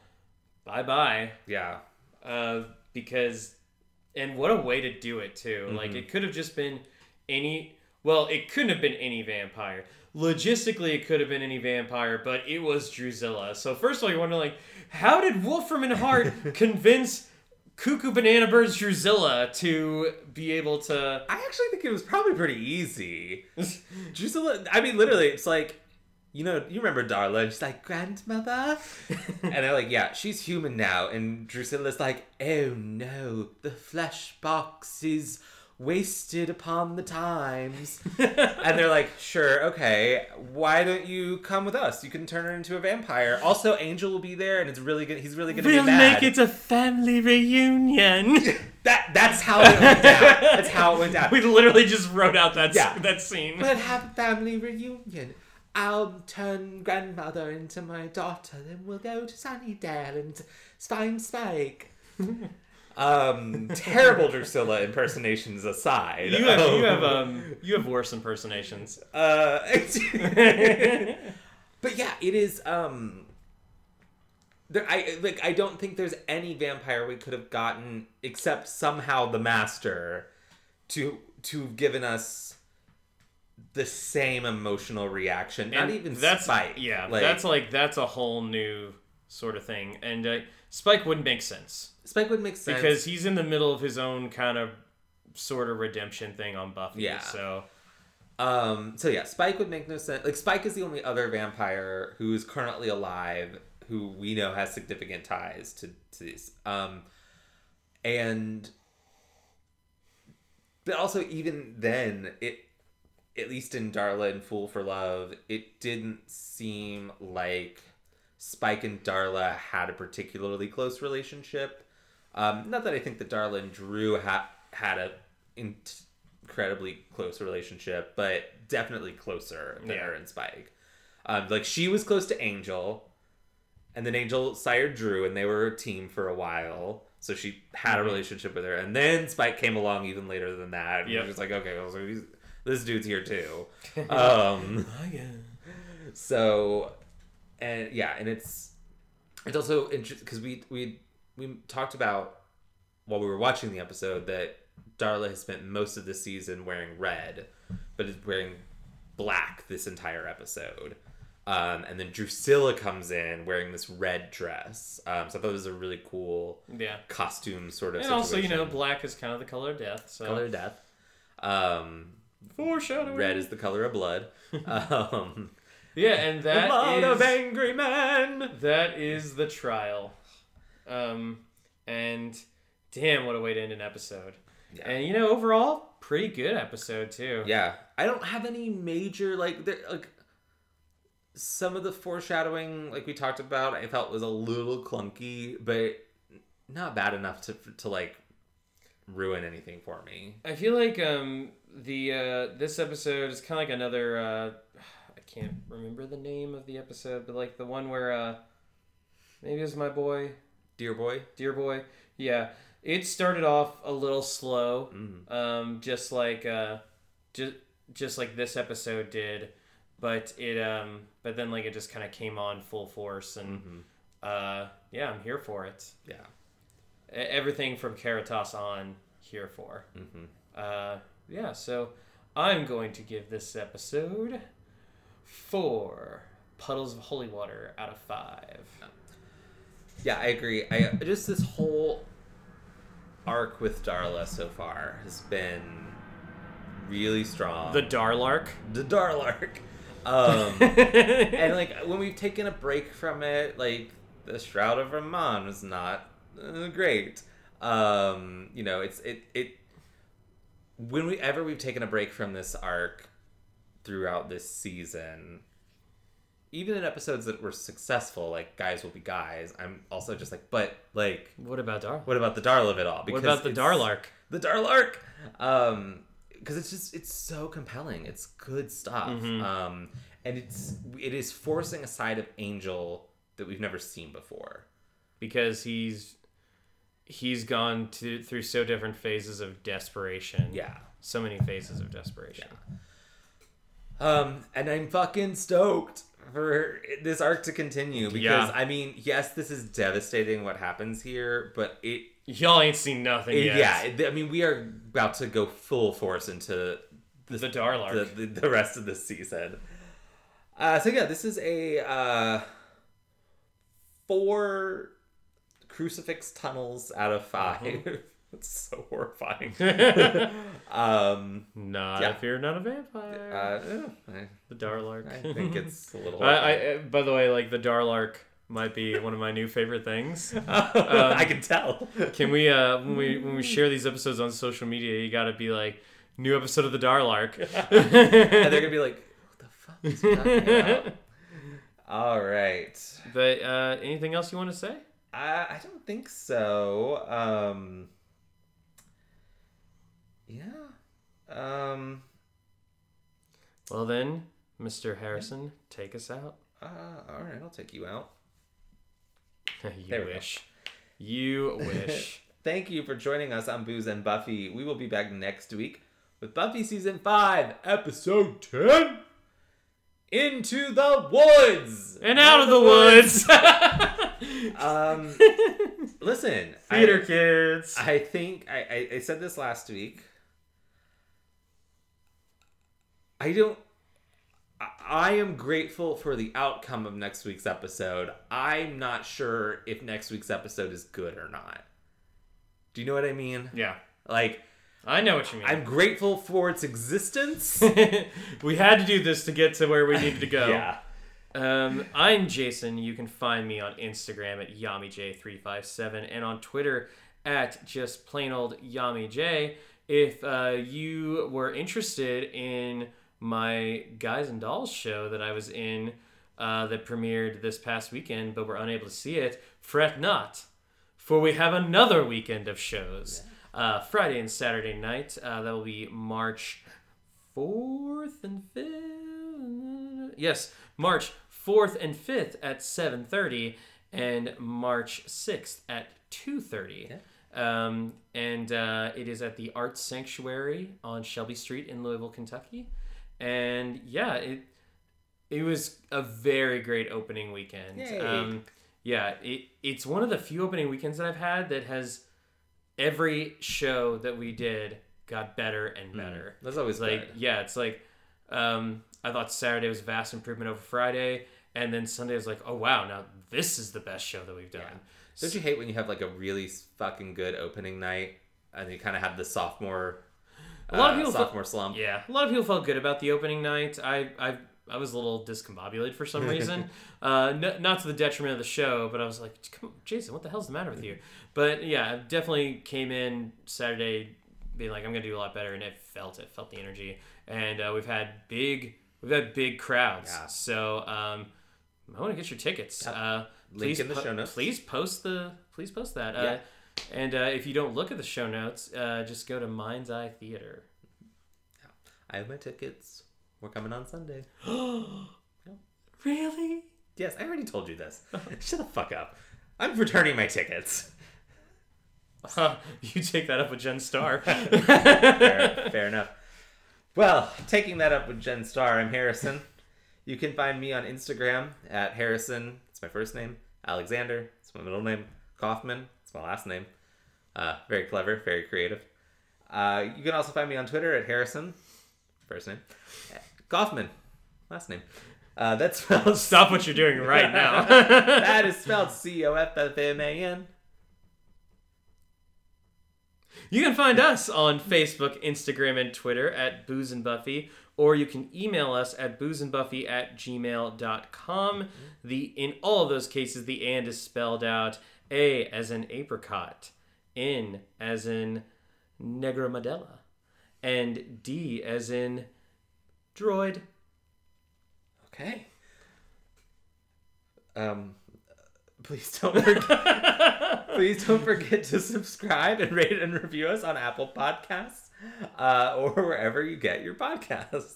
bye bye.
Yeah.
Uh, because and what a way to do it too. Like
Mm-hmm.
it could have just been any. Well, it couldn't have been any vampire. Logistically, it could have been any vampire, but it was Drusilla. So first of all, you're wondering like, how did Wolfram and Hart convince Cuckoo Banana Bird's Drusilla to be able to?
I actually think it was probably pretty easy. Drusilla, I mean, literally, it's like, you know, you remember Darla, and she's like, grandmother? and they're like, yeah, she's human now. And Drusilla's like, oh no, the flesh box is wasted upon the times. and they're like, sure, okay, why don't you come with us? You can turn her into a vampire. Also, Angel will be there, and it's really good. He's really gonna
We'll
be mad.
make it a family reunion.
That that's how it went down. That's how it went down.
we literally just wrote out that
Yeah.
that scene.
We'll have a family reunion. I'll turn grandmother into my daughter, then we'll go to Sunnydale and find Spike. Um, terrible Drusilla impersonations aside.
You have you
um,
have um you have worse impersonations.
uh, but yeah, it is. Um, there, I like. I don't think there's any vampire we could have gotten except somehow the master to to have given us the same emotional reaction. Not even
that's
Spike.
Yeah,
like,
that's like that's a whole new sort of thing, and uh, Spike wouldn't make sense
Spike would make sense
because he's in the middle of his own kind of sort of redemption thing on Buffy.
Yeah.
So
Um, so yeah, Spike would make no sense. Like Spike is the only other vampire who is currently alive who we know has significant ties to, to these. Um, and but also even then, it at least in Darla and Fool for Love, it didn't seem like Spike and Darla had a particularly close relationship. Um, not that I think that Darla and Drew ha- had a in- incredibly close relationship, but definitely closer than
Yeah.
her and Spike. Um, like she was close to Angel, and then Angel sired Drew, and they were a team for a while. So she had a
Mhm.
relationship with her, and then Spike came along even later than that. And
Yep.
was like, okay, well, so this dude's here too. um, so, and yeah, and it's it's also interesting because we we we talked about while we were watching the episode that Darla has spent most of the season wearing red but is wearing black this entire episode. Um, and then Drusilla comes in wearing this red dress. Um, so I thought it was a really cool
Yeah.
costume sort of.
And also, you know, black is kind of the color of death. So
color of death. Um,
foreshadowing.
red is the color of blood. Um,
Yeah, and that
blood of
is-
angry men.
that is the trial. Um, and damn, what a way to end an episode.
Yeah.
And you know, overall, pretty good episode too.
Yeah, I don't have any major like there like some of the foreshadowing like we talked about I felt was a little clunky, but not bad enough to to like ruin anything for me.
I feel like um the uh this episode is kind of like another uh I can't remember the name of the episode, but like the one where uh maybe it was my boy,
Dear boy.
dear boy. Yeah, it started off a little slow,
Mm.
um just like uh just just like this episode did, but it um but then like it just kind of came on full force and
Mhm.
uh yeah, I'm here for it.
Yeah.
Everything from Caritas on here for.
hmm
Uh, yeah, so I'm going to give this episode four puddles of holy water out of five.
Yeah, I agree. I just this whole arc with Darla so far has been really strong.
The Darlark.
the Darlark. Um, and like when we've taken a break from it, like the Shroud of Rahmon was not uh, great. Um, you know, it's it it when we ever we've taken a break from this arc throughout this season, even in episodes that were successful, like Guise Will Be Guise. I'm also just like, but like,
what about Dar?
what about the Darla of it all?
What about the Darlark?
the Darlark. Um, because it's just it's so compelling. It's good stuff.
Mhm.
Um, and it's it is forcing a side of Angel that we've never seen before.
Because he's he's gone to through so different phases of desperation.
Yeah.
So many phases of desperation.
Um, and I'm fucking stoked for this arc to continue because
Yeah.
I mean, yes, this is devastating what happens here, but it,
Y'all ain't seen nothing
it
yet.
yeah, it, I mean, we are about to go full force into
The Darlark.
the, the, the rest of the season. Uh, so yeah, this is a uh, four crucifix tunnels out of 5
Mm-hmm.
it's so horrifying. um,
Not
Yeah.
if you're not a vampire.
uh, yeah,
the Darlark.
I, think it's a little.
I. I, by the way, like the Darlark might be one of my new favorite things.
I can tell.
Can we, uh, when we when we share these episodes on social media, you got to be like, new episode of the Darlark.
and they're gonna be like, "What the fuck is? All right.
but uh, anything else you want to say?
I, I don't think so. Um, yeah. Um,
Well then, Mr. Harrison, take us out.
uh, all right, I'll take you out.
you
There we go.
wish. You wish.
Thank you for joining us on Booze and Buffy. We will be back next week with Buffy Season 5, Episode 10 Into the Woods!
and out of the woods.
Um, listen, I-
Theater kids.
I think I, I, I said this last week. I don't. I- am grateful for the outcome of next week's episode. I'm not sure if next week's episode is good or not. Do you know what I mean?
yeah,
Like,
I know what you mean.
I'm grateful for its existence.
we had to do this to get to where we needed to go.
yeah.
Um, I'm Jason. You can find me on Instagram at YamiJ357 and on Twitter at just plain old YamiJ. If uh, you were interested in my Guys and Dolls show that I was in uh, that premiered this past weekend but were unable to see it, fret not, for we have another weekend of shows. Uh, Friday and Saturday night. Uh, that will be March 4th and 5th. Yes, March 4th and 5th at 7:30 and March 6th at 2:30. Um, and uh, it is at the Arts Sanctuary on Shelby Street in Louisville, Kentucky. And yeah, it it was a very great opening weekend. Um, yeah, it, it's one of the few opening weekends that I've had that has every show that we did got better and better.
That's always
like
good.
yeah, it's like um, I thought Saturday was a vast improvement over Friday, and then Sunday was like, oh wow, now this is the best show that we've done.
Don't you hate when you have like a really fucking good opening night and you kind of have the sophomore,
A lot of
uh,
people felt-
sophomore slump?
Yeah, a lot of people felt good about the opening night. I I, I was a little discombobulated for some reason, uh, n- not to the detriment of the show, but I was like, Come on, Jason, what the hell's the matter with you? But yeah, definitely came in Saturday being like, I'm gonna do a lot better, and it felt it, felt the energy, and uh, we've had big, we've had big crowds.
Yeah.
So um, I want to get your tickets. Uh,
Link
please
in the show notes.
Please post the, please post that. Uh,
Yeah.
And uh, if you don't look at the show notes, uh, just go to Mind's Eye Theater.
I have my tickets. We're coming on Sunday.
Really?
Yes, I already told you this. Shut the fuck up. I'm returning my tickets.
Huh, you take that up with Jen Starr.
fair, fair enough. Well, taking that up with Jen Starr, I'm Harrison. You can find me on Instagram at Harrison. It's my first name. Alexander. It's my middle name. Coffman. My last name. Uh, very clever, very creative. Uh, you can also find me on Twitter at Harrison. First name. Coffman. Last name. Uh, that's spelled.
Stop what you're doing right now.
that is spelled C O F F M A N.
you can find us on Facebook, Instagram, and Twitter at Booze and Buffy, or you can email us at boozeandbuffy at gmail.com. The in all of those cases, the and is spelled out A as in apricot, N as in negromadella, and D as in droid.
Okay. Um, please don't forget. please don't forget to subscribe and rate and review us on Apple Podcasts uh, or wherever you get your podcasts.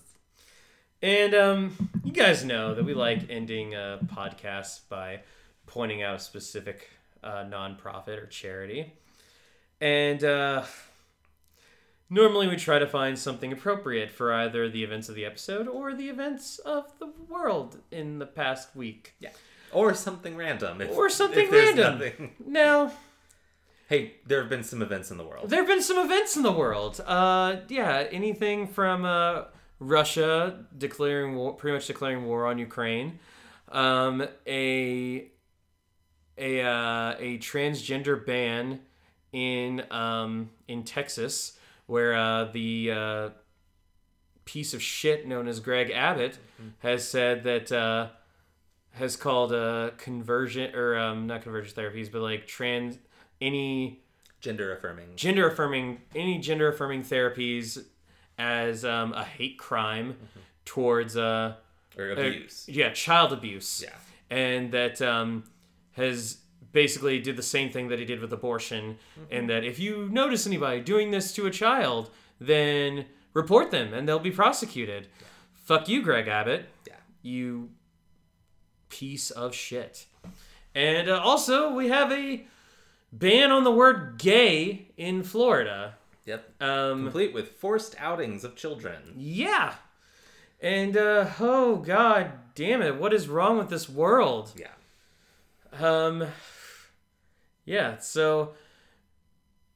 And um, you guys know that we like ending uh, podcasts by pointing out a specific uh, nonprofit or charity. And uh, normally we try to find something appropriate for either the events of the episode or the events of the world in the past week.
Yeah. Or something random. If,
Or something random.
nothing.
Now,
Hey, there have been some events in the world.
there have been some events in the world. Uh, yeah, anything from uh, Russia declaring war, pretty much declaring war on Ukraine, um, a a uh, a transgender ban in um, in Texas, where uh, the uh, piece of shit known as Greg Abbott has said that uh, has called uh, conversion or um, not conversion therapies, but like trans any
Gender affirming.
gender affirming any gender affirming therapies as um, a hate crime towards uh,
Or abuse.
yeah child abuse
Yeah.
and that um, has basically did the same thing that he did with abortion and that if you notice anybody doing this to a child then report them and they'll be prosecuted fuck you greg abbott
Yeah.
you piece of shit and uh, also we have a ban on the word gay in florida
Yep.
um,
Complete with forced outings of children.
yeah and uh, oh god damn it what is wrong with this world
Yeah.
Um, yeah. So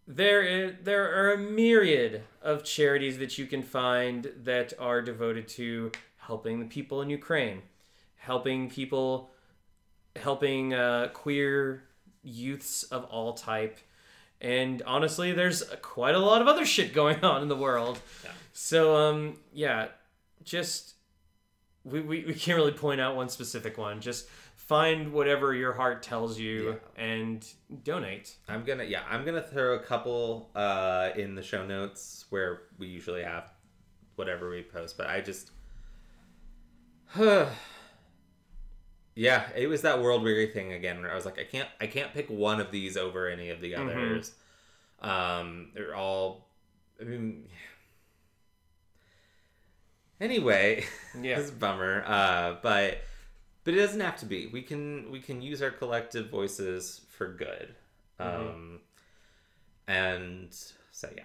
there, there are a myriad of charities that you can find that are devoted to helping the people in Ukraine, helping people, helping uh, queer youths of all type, and honestly, there's quite a lot of other shit going on in the world.
Yeah.
So um, yeah, just we, we, we can't really point out one specific one. Just find whatever your heart tells you and donate.
I'm gonna yeah, I'm gonna throw a couple uh in the show notes where we usually have whatever we post, but I just Yeah, it was that world weary thing again where I was like, I can't I can't pick one of these over any of the others. Um they're all I mean Anyway,
Yeah.
this is a bummer. Uh but but it doesn't have to be. We can we can use our collective voices for good. Um and so yeah.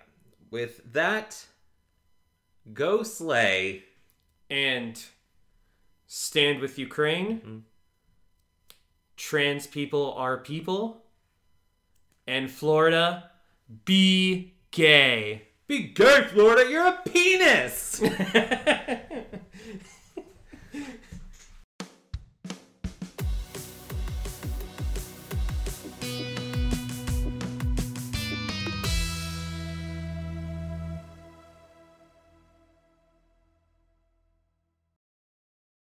With that go slay
And stand with Ukraine. Trans people are people. And Florida, be gay.
Be gay, Florida. You're a penis.